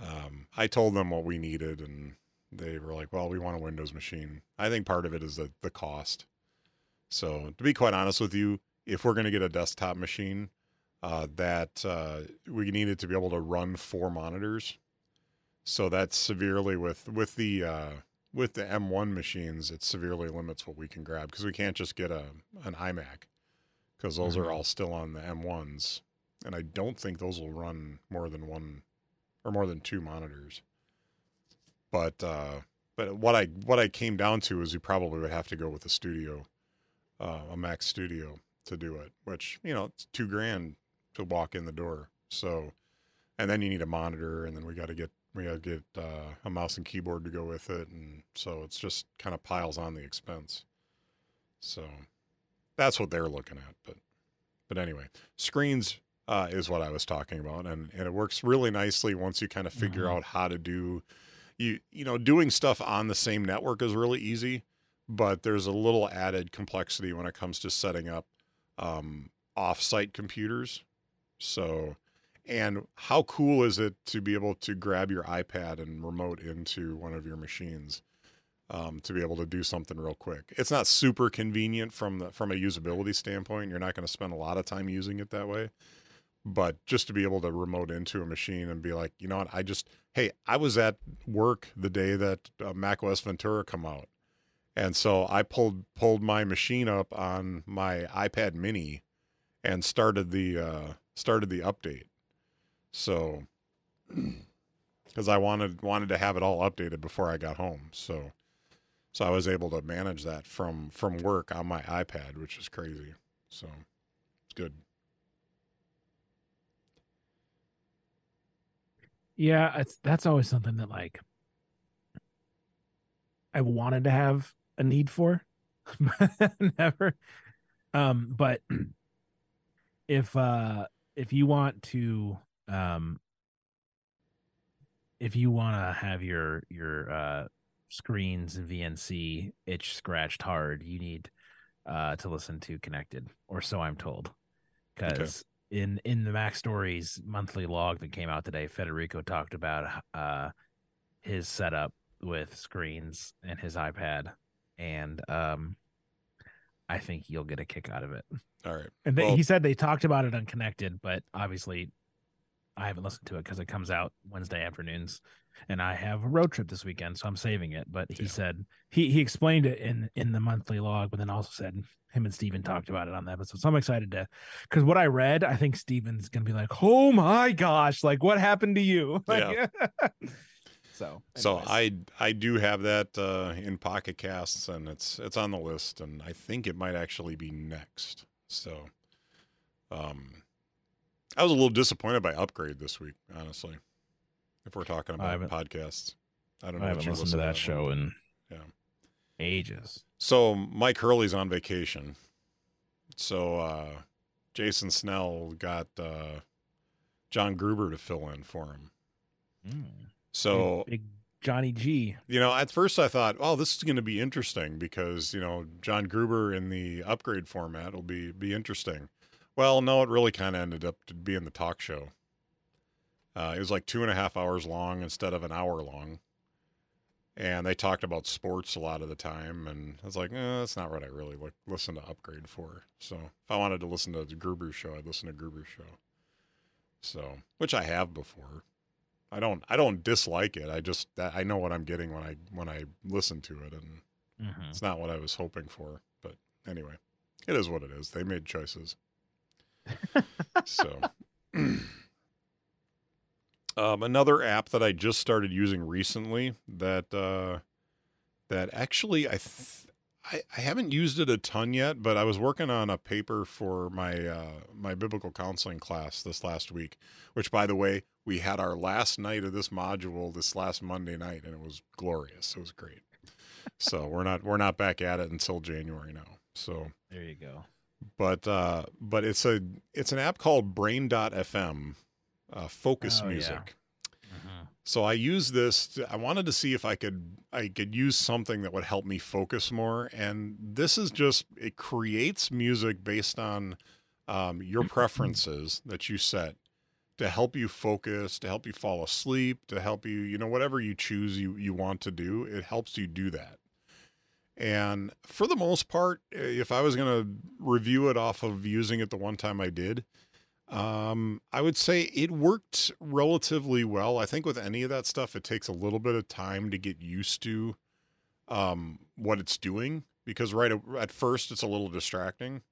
Um, I told them what we needed, and they were like, "Well, we want a Windows machine." I think part of it is the the cost. So, to be quite honest with you, if we're going to get a desktop machine, uh, that uh, we need it to be able to run four monitors. So that's severely with with the uh, with the M1 machines, it severely limits what we can grab because we can't just get a an iMac because those Mhm. are all still on the M1s, and I don't think those will run more than one or more than two monitors. But uh, but what I what I came down to is you probably would have to go with a studio, uh, a Mac Studio to do it, which you know it's two grand to walk in the door So, and then you need a monitor, and then we got to get we got to get uh, a mouse and keyboard to go with it, and so it's just kind of piles on the expense. So, that's what they're looking at. But, but anyway, screens uh, is what I was talking about, and and it works really nicely once you kind of figure Mhm. out how to do you you know doing stuff on the same network is really easy but there's a little added complexity when it comes to setting up um, off-site computers. So and how cool is it to be able to grab your ipad and remote into one of your machines um, to be able to do something real quick? It's not super convenient from the from a usability standpoint. You're not going to spend a lot of time using it that way but just to be able to remote into a machine and be like, you know what, I just, hey, I was at work the day that uh, Mac OS Ventura come out, and so I pulled pulled my machine up on my iPad Mini, and started the uh, started the update. So, because I wanted wanted to have it all updated before I got home, so so I was able to manage that from from work on my iPad, which is crazy. So it's good. Yeah, it's that's always something that like I wanted to have a need for, but never. Um, but if uh if you want to um if you want to have your your uh screens and VNC itch scratched hard, you need uh to listen to Connected, or so I'm told. Because in in the MacStories monthly log that came out today, Federico talked about uh his setup with screens and his iPad, and um I think you'll get a kick out of it. All right. And they, Well- he said they talked about it on Connected, but obviously I haven't listened to it because it comes out Wednesday afternoons, and I have a road trip this weekend, so I'm saving it. But he Yeah. said he he explained it in in the monthly log, but then also said him and Stephen talked about it on the episode. So I'm excited to because what I read, I think Stephen's gonna be like, "Oh my gosh, like what happened to you?" Like, so So anyways. I I do have that uh, in Pocket Casts, and it's it's on the list, and I think it might actually be next. So, um, I was a little disappointed by Upgrade this week, honestly. If we're talking about podcasts, I don't know. I haven't listened to that one. show in Yeah. ages. So Myke Hurley's on vacation. So uh, Jason Snell got uh, John Gruber to fill in for him. Mm. So big, big Johnny G. You know, at first I thought, oh, this is going to be interesting because you know John Gruber in the upgrade format will be be interesting. Well, no, it really kind of ended up to being the talk show. Uh, it was like two and a half hours long instead of an hour long, and they talked about sports a lot of the time. And I was like, eh, that's not what I really look, listen to upgrade for. So if I wanted to listen to the Gruber show, I'd listen to Gruber show. So, which I have before. I don't I don't dislike it. I just that I know what I'm getting when I when I listen to it and Mhm. it's not what I was hoping for. But anyway, it is what it is. They made choices. So um, another app that I just started using recently that uh, that actually I, th- I haven't used it a ton yet, but I was working on a paper for my uh, my biblical counseling class this last week. Which, by the way, we had our last night of this module this last Monday night, and it was glorious. It was great. so we're not we're not back at it until January now. So There you go. But uh but it's a it's an app called brain.fm uh focus Oh, yeah. music Mhm. so i use this to, i wanted to see if i could i could use something that would help me focus more and this is just it creates music based on um, your preferences that you set to help you focus to help you fall asleep to help you you know whatever you choose you you want to do it helps you do that and for the most part, if I was going to review it off of using it the one time I did, um, I would say it worked relatively well. I think with any of that stuff, it takes a little bit of time to get used to um, what it's doing because right at- first it's a little distracting.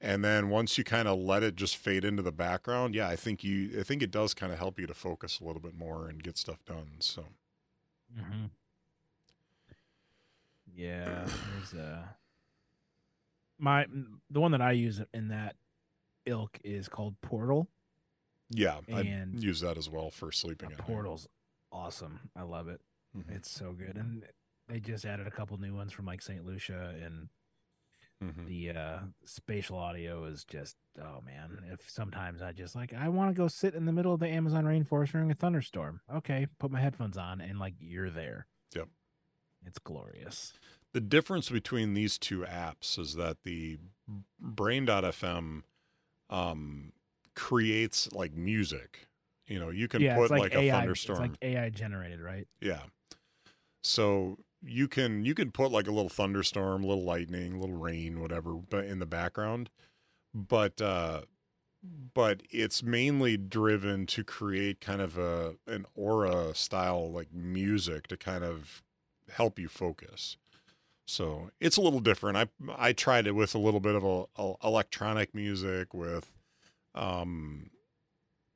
And then once you kind of let it just fade into the background, yeah, I think you, I think it does kind of help you to focus a little bit more and get stuff done. So, Mhm. Yeah, there's a My the one that I use in that ilk is called Portal. Yeah, I use that as well for sleeping. At night. Portal's awesome. I love it. Mhm, It's so good. And they just added a couple new ones from like St. Lucia and mhm. the uh spatial audio is just oh man. If sometimes I just like I want to go sit in the middle of the Amazon rainforest during a thunderstorm. Okay, put my headphones on and like you're there. Yep. It's glorious. The difference between these two apps is that the Brain.fm um, creates like music. You know, you can yeah, put like, like, a AI, thunderstorm. It's like AI generated, right? Yeah. So you can you can put like a little thunderstorm, little lightning, little rain, whatever, but in the background. But uh but it's mainly driven to create kind of a an aura style like music to kind of help you focus. So it's a little different. I I tried it with a little bit of a, a electronic music with um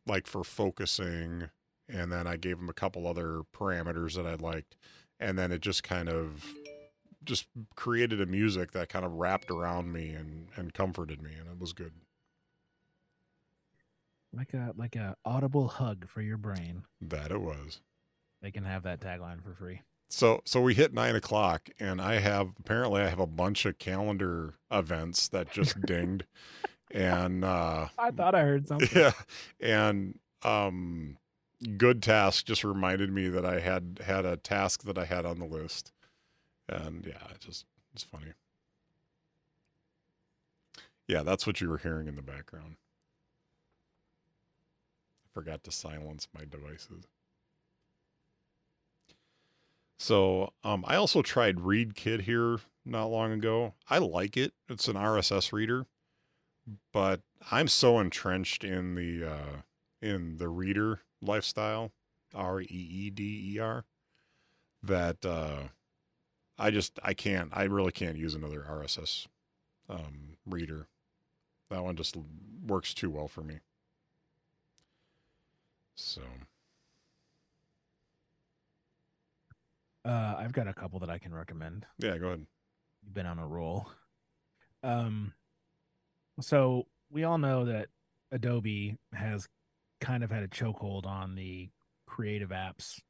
like for focusing and then I gave him a couple other parameters that I liked, and then it just kind of just created a music that kind of wrapped around me and and comforted me, and it was good. Like a like a audible hug for your brain. That it was. They can have that tagline for free. So so we hit nine o'clock, and I have apparently I have a bunch of calendar events that just dinged, and uh, I thought I heard something. yeah, and um, GoodTask just reminded me that I had had a task that I had on the list, and yeah, it just it's funny. Yeah, that's what you were hearing in the background. I forgot to silence my devices. So um, I also tried ReadKit here not long ago. I like it. It's an RSS reader, but I'm so entrenched in the uh, in the Reeder lifestyle, R E E D E R, that uh, I just I can't. I really can't use another RSS um, reader. That one just works too well for me. So Uh, I've got a couple that I can recommend. yeah, go ahead. You've been on a roll. Um, so we all know that Adobe has kind of had a chokehold on the creative apps,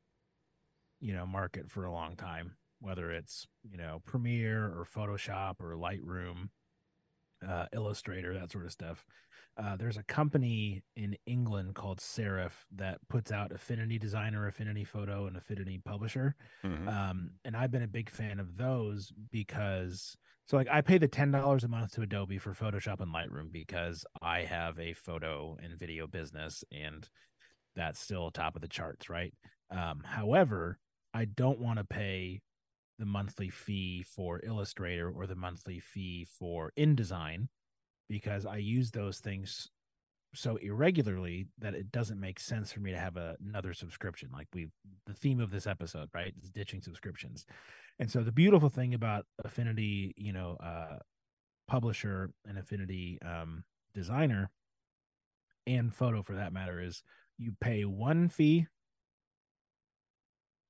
you know, market for a long time. Whether it's you know Premiere or Photoshop or Lightroom, uh, Illustrator, that sort of stuff. Uh, there's a company in England called Serif that puts out Affinity Designer, Affinity Photo, and Affinity Publisher. Mhm. um and i've been a big fan of those because so like i pay the $10 a month to adobe for photoshop and lightroom because i have a photo and video business and that's still top of the charts right? Um however i don't want to pay the monthly fee for illustrator or the monthly fee for indesign because i use those things so irregularly that it doesn't make sense for me to have a, another subscription. Like we, the theme of this episode, right, is ditching subscriptions. And so the beautiful thing about Affinity, you know, uh, publisher and Affinity um, designer and photo for that matter is you pay one fee.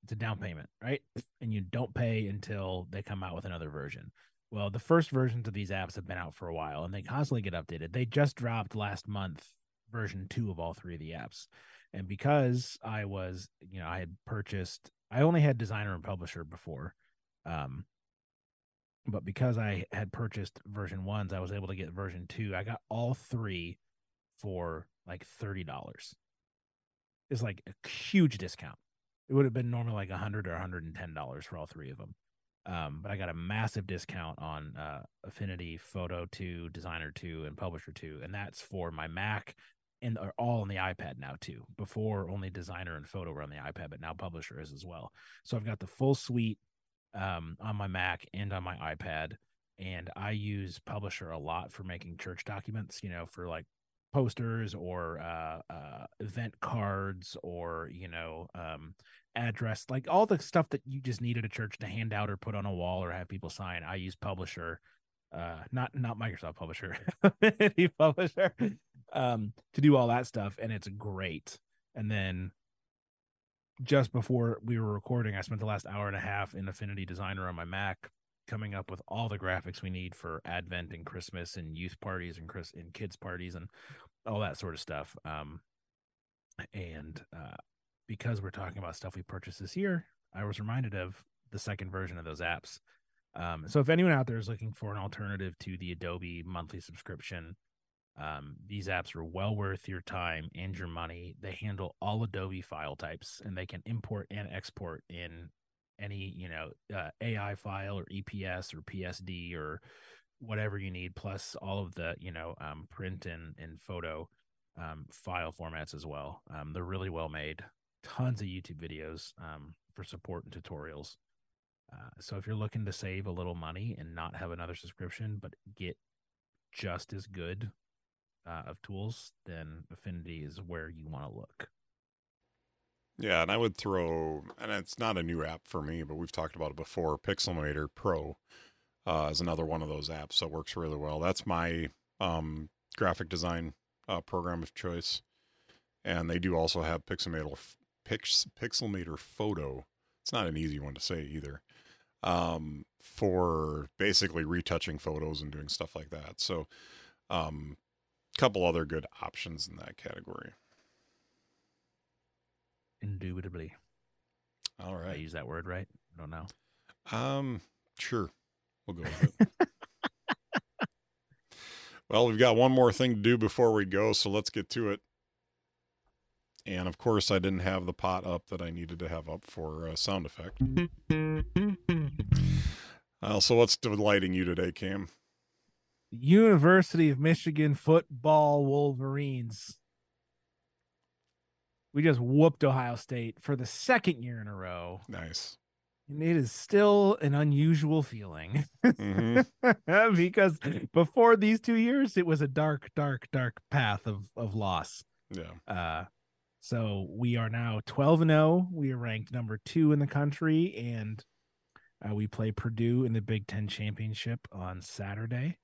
It's a down payment, right? And you don't pay until they come out with another version. Well, the first versions of these apps have been out for a while and they constantly get updated. They just dropped last month version two of all three of the apps. And because I was, you know, I had purchased, I only had designer and publisher before. Um, but because I had purchased version ones, I was able to get version two. I got all three for like $30. It's like a huge discount. It would have been normally like a hundred or $110 for all three of them. Um, but I got a massive discount on uh, Affinity Photo 2, Designer 2, and Publisher 2. And that's for my Mac and are all on the iPad now too. Before only Designer and Photo were on the iPad, but now Publisher is as well. So I've got the full suite um, on my Mac and on my iPad. And I use Publisher a lot for making church documents, you know, for like posters or uh, uh, event cards or, you know, um, address, like all the stuff that you just need at a church to hand out or put on a wall or have people sign. I use Publisher, uh, not not Microsoft Publisher, Affinity Publisher, um, to do all that stuff, and it's great. And then just before we were recording, I spent the last hour and a half in Affinity Designer on my Mac, coming up with all the graphics we need for Advent and Christmas and youth parties and Chris and kids parties and all that sort of stuff. Um, And uh, because we're talking about stuff we purchased this year, I was reminded of the second version of those apps. Um, so if anyone out there is looking for an alternative to the Adobe monthly subscription, um, these apps are well worth your time and your money. They handle all Adobe file types and they can import and export in any, you know, uh, AI file or EPS or PSD or whatever you need, plus all of the, you know, um, print and, and photo um, file formats as well. Um, they're really well made. Tons of YouTube videos um, for support and tutorials. Uh, so if you're looking to save a little money and not have another subscription, but get just as good uh, of tools, then Affinity is where you want to look. Yeah, and I would throw, and it's not a new app for me, but we've talked about it before. Pixelmator Pro uh, is another one of those apps that works really well. That's my um, graphic design uh, program of choice, and they do also have Pixelmator Pix, Pixelmator Photo. It's not an easy one to say either. Um, for basically retouching photos and doing stuff like that. So, um, couple other good options in that category. Indubitably. All right. Did I use that word right? I don't know. Um, sure. We'll go with it. well, we've got one more thing to do before we go, so let's get to it. And of course, I didn't have the pot up that I needed to have up for uh, sound effect. Uh, so what's delighting you today, Cam? University of Michigan football Wolverines. We just whooped Ohio State for the second year in a row. Nice. And it is still an unusual feeling hmm because before these two years, it was a dark, dark, dark path of, of loss. Yeah. Uh, so we are now 12 and 0. We are ranked number two in the country, and uh, we play Purdue in the Big Ten championship on Saturday.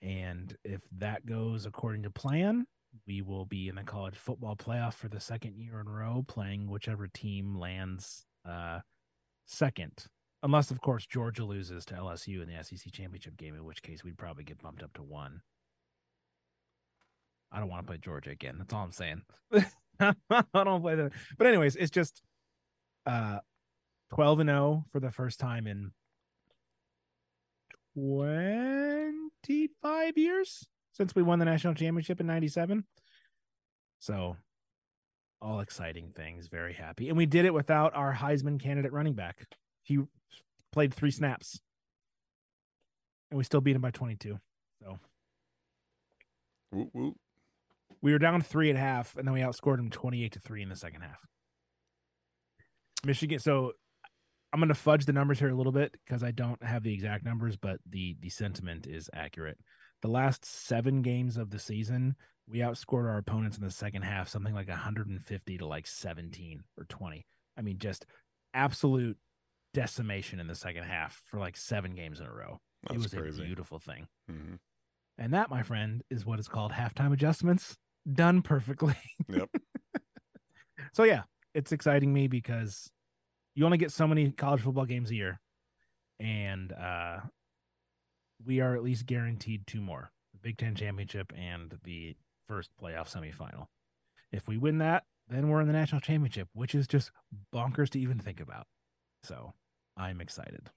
And if that goes according to plan, we will be in the college football playoff for the second year in a row, playing whichever team lands uh, second. Unless, of course, Georgia loses to LSU in the SEC championship game, in which case we'd probably get bumped up to one. I don't want to play Georgia again. That's all I'm saying. I don't play that. But anyways, it's just uh 12 and 0 for the first time in 25 years since we won the national championship in 97. So all exciting things, very happy. And we did it without our Heisman candidate running back. He played 3 snaps. And we still beat him by 22. So Woot, woot. We were down three at half, and then we outscored them 28 to 3 in the second half. Michigan, so I'm going to fudge the numbers here a little bit because I don't have the exact numbers, but the the sentiment is accurate. The last seven games of the season, we outscored our opponents in the second half something like 150 to like 17 or 20. I mean, just absolute decimation in the second half for like seven games in a row. it That's was a beautiful thing. hmm And that, my friend, is what is called halftime adjustments done perfectly. Yep. so yeah, it's exciting me because you only get so many college football games a year. And uh we are at least guaranteed two more. The Big Ten championship and the first playoff semifinal. If we win that, then we're in the national championship, which is just bonkers to even think about. So I'm excited.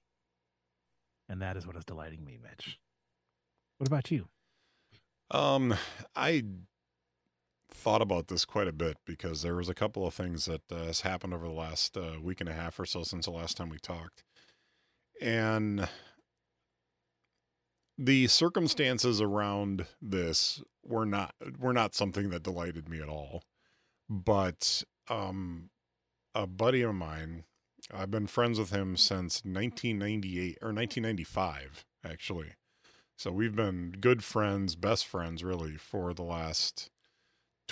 And that is what is delighting me, Mitch. What about you? Um, I thought about this quite a bit because there was a couple of things that uh, has happened over the last uh, week and a half or so since the last time we talked, and the circumstances around this were not were not something that delighted me at all. But um, a buddy of mine, I've been friends with him since 1998 or 1995, actually. So we've been good friends, best friends, really, for the last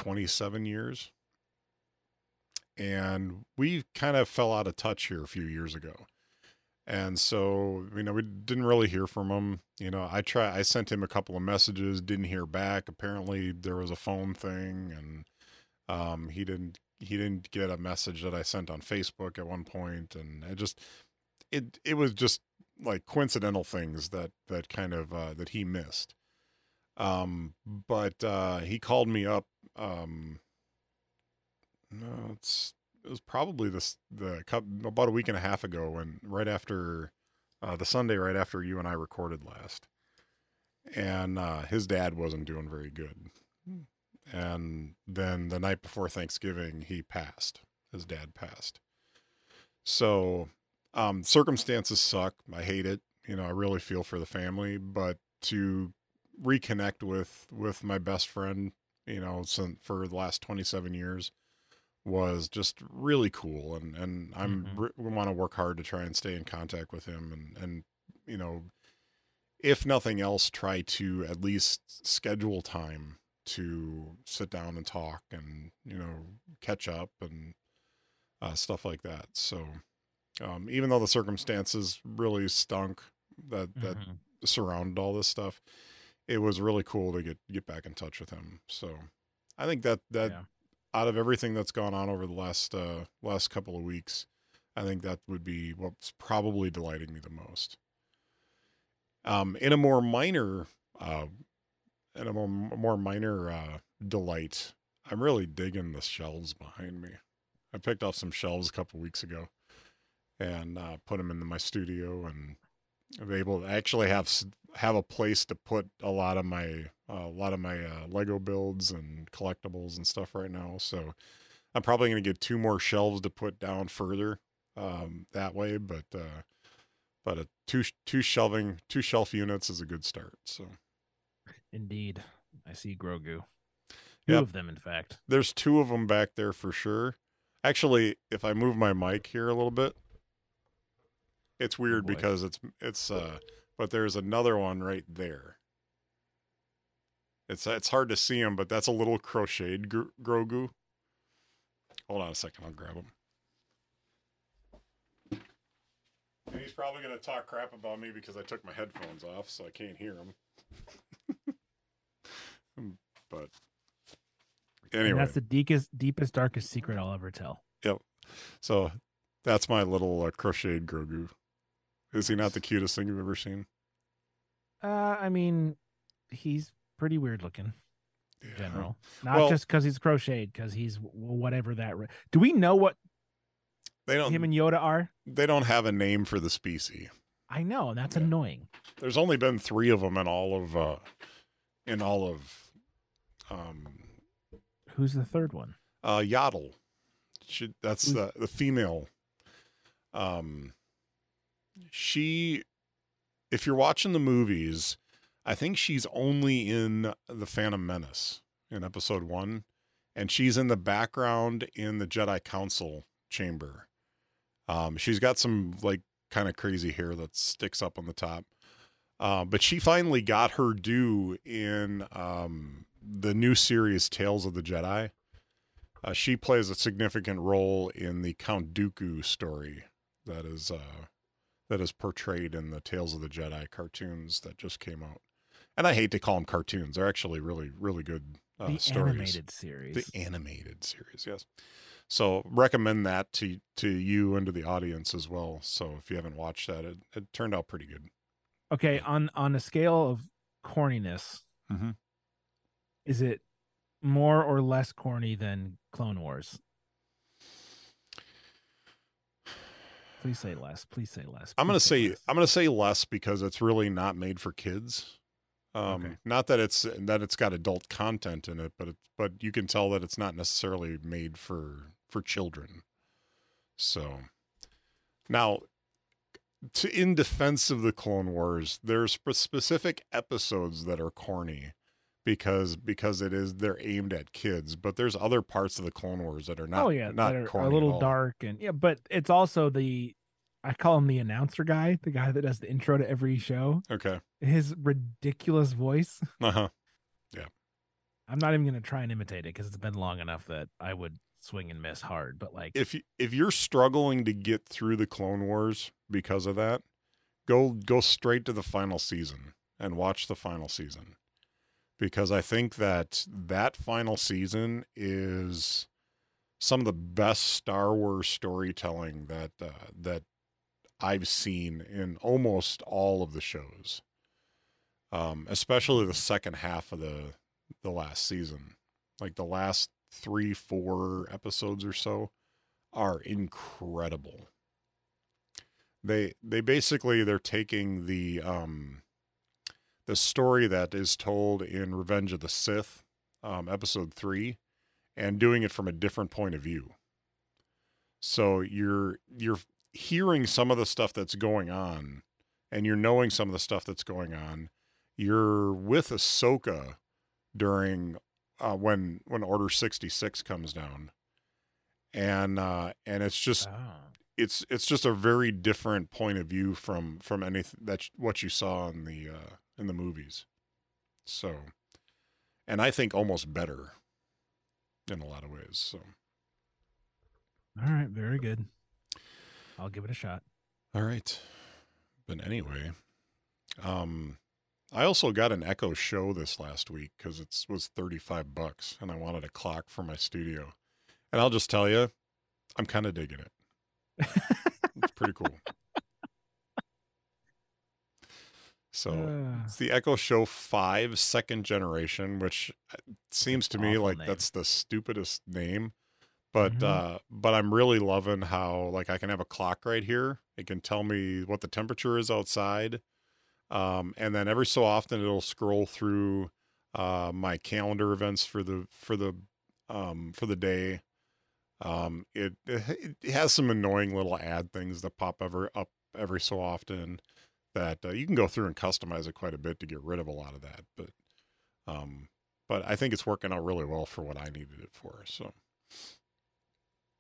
27 years. And we kind of fell out of touch here a few years ago. And so, you know, we didn't really hear from him. You know, I try I sent him a couple of messages, didn't hear back. Apparently there was a phone thing and um he didn't he didn't get a message that I sent on Facebook at one point and I just it it was just like coincidental things that that kind of uh that he missed. Um but uh he called me up um no, it's it was probably this the cup about a week and a half ago when right after uh, the Sunday right after you and I recorded last, and uh, his dad wasn't doing very good, and then the night before Thanksgiving he passed. His dad passed. So um, circumstances suck. I hate it. You know, I really feel for the family, but to reconnect with with my best friend, you know, since for the last 27 years was just really cool and and I'm Mhm. re- want to work hard to try and stay in contact with him and and you know if nothing else try to at least schedule time to sit down and talk and you know catch up and uh, stuff like that so um, even though the circumstances really stunk that that Mhm. surrounded all this stuff it was really cool to get get back in touch with him. So i think that that Yeah. out of everything that's gone on over the last uh last couple of weeks i think that would be what's probably delighting me the most. Um in a more minor uh in a more, more minor uh delight i'm really digging the shelves behind me. I picked off some shelves a couple weeks ago and uh put them into my studio and I'm able to actually have have a place to put a lot of my uh, a lot of my uh, Lego builds and collectibles and stuff right now. So I'm probably going to get two more shelves to put down further um, that way, but uh, but a two two shelving two shelf units is a good start. So Indeed. I see Grogu. Two Yep. of them, in fact. there's two of them back there for sure. Actually, if I move my mic here a little bit, it's weird boy. because it's it's uh but there's another one right there. It's it's hard to see him, but that's a little crocheted gr- Grogu. Hold on a second, I'll grab him. And he's probably gonna talk crap about me because I took my headphones off, so I can't hear him. but And anyway, that's the deepest, deepest, darkest secret I'll ever tell. Yep. So that's my little uh, crocheted Grogu. Is he not the cutest thing you've ever seen? Uh, I mean, he's pretty weird looking Yeah. general. Not Well- just because he's crocheted, because he's whatever that. Re- Do we know what They don't. him and Yoda are? they don't have a name for the species. I know, and that's Yeah. annoying. There's only been three of them in all of uh, in all of um, Who's the third one? uh, Yaddle. She, that's Who's- the the female. Um, she, if you're watching the movies, I think she's only in the Phantom Menace in Episode One, and she's in the background in the Jedi Council chamber. Um, she's got some like kind of crazy hair that sticks up on the top. Uh, but she finally got her due in um, the new series Tales of the Jedi. Uh, she plays a significant role in the Count Dooku story that is uh, that is portrayed in the Tales of the Jedi cartoons that just came out. And I hate to call them cartoons; they're actually really, really good uh, the stories. animated series. The animated series, yes. So recommend that to to you and to the audience as well. So if you haven't watched that, it, it turned out pretty good. okay, on on a scale of corniness, Mhm. is it more or less corny than Clone Wars? Please say less. Please say less. I'm gonna Please say. I'm gonna say less because it's really not made for kids. Um, Okay. Not that it's that it's got adult content in it, but it, but you can tell that it's not necessarily made for for children. So now, to in defense of the Clone Wars, there's specific episodes that are corny because because it is they're aimed at kids, but there's other parts of the Clone Wars that are not oh yeah, not that are corny a little dark and yeah, but it's also the I call him the announcer guy, the guy that does the intro to every show. Okay. His ridiculous voice. Uh huh. Yeah. I'm not even gonna try and imitate it because it's been long enough that I would swing and miss hard. But like, if you, if you're struggling to get through the Clone Wars because of that, go go straight to the final season and watch the final season. Because I think that that final season is some of the best Star Wars storytelling that uh, that I've seen in almost all of the shows. Um, especially the second half of the the last season. Like the last three, four episodes or so are incredible. They they basically they're taking the um the story that is told in Revenge of the Sith, um, episode three, and doing it from a different point of view. So you're you're hearing some of the stuff that's going on, and you're knowing some of the stuff that's going on. You're with Ahsoka during uh, when when Order sixty six comes down, and uh, and it's just Oh. it's it's just a very different point of view from from anything that what you saw in the uh in the movies. So and i think almost better in a lot of ways so. All right, very good. I'll give it a shot. all right but anyway um i also got an echo show this last week because it was 35 bucks and i wanted a clock for my studio. And i'll just tell you i'm kind of digging it. It's pretty cool so Uh, It's the Echo Show 5 second generation, which uh, seems to me like name. that's the stupidest name. But Mhm. uh but I'm really loving how like I can have a clock right here. It can tell me what the temperature is outside. Um and then every so often it'll scroll through uh my calendar events for the for the um for the day. Um it it has some annoying little ad things that pop ever up every so often that uh, you can go through and customize it quite a bit to get rid of a lot of that but um but i think it's working out really well for what i needed it for so.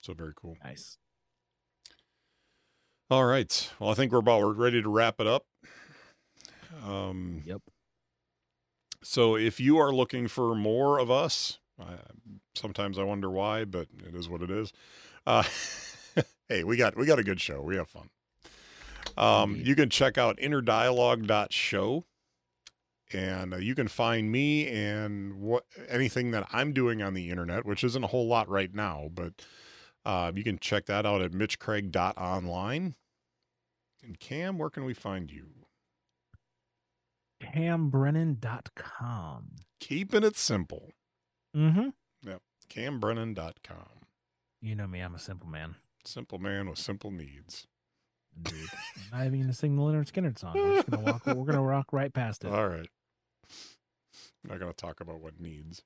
So very cool. Nice. all right. Well i think we're about ready to wrap it up. Um Yep. so if you are looking for more of us I, sometimes i wonder why but it is what it is. Uh hey we got we got a good show. We have fun um you can check out innerdialogue.show and uh, you can find me and what anything that i'm doing on the internet which isn't a whole lot right now but uh, you can check that out at mitchcraig.online and cam where can we find you CamBrennan.com. keeping it simple Mm-hmm. Yep. cambrennan.com You know me. I'm a simple man. simple man with simple needs Indeed. Not even gonna sing the Lynyrd Skynyrd song. We're just gonna walk. We're gonna rock right past it. All right. I'm not going to talk about what needs.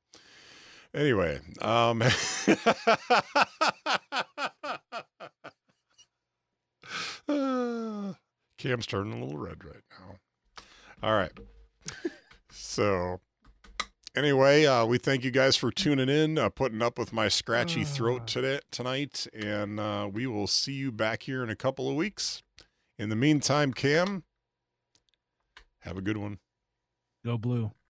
Anyway, um uh, Cam's turning a little red right now. All right. So anyway, uh we thank you guys for tuning in, uh, putting up with my scratchy throat today tonight, and uh we will see you back here in a couple of weeks. In the meantime, Cam, have a good one. Go blue.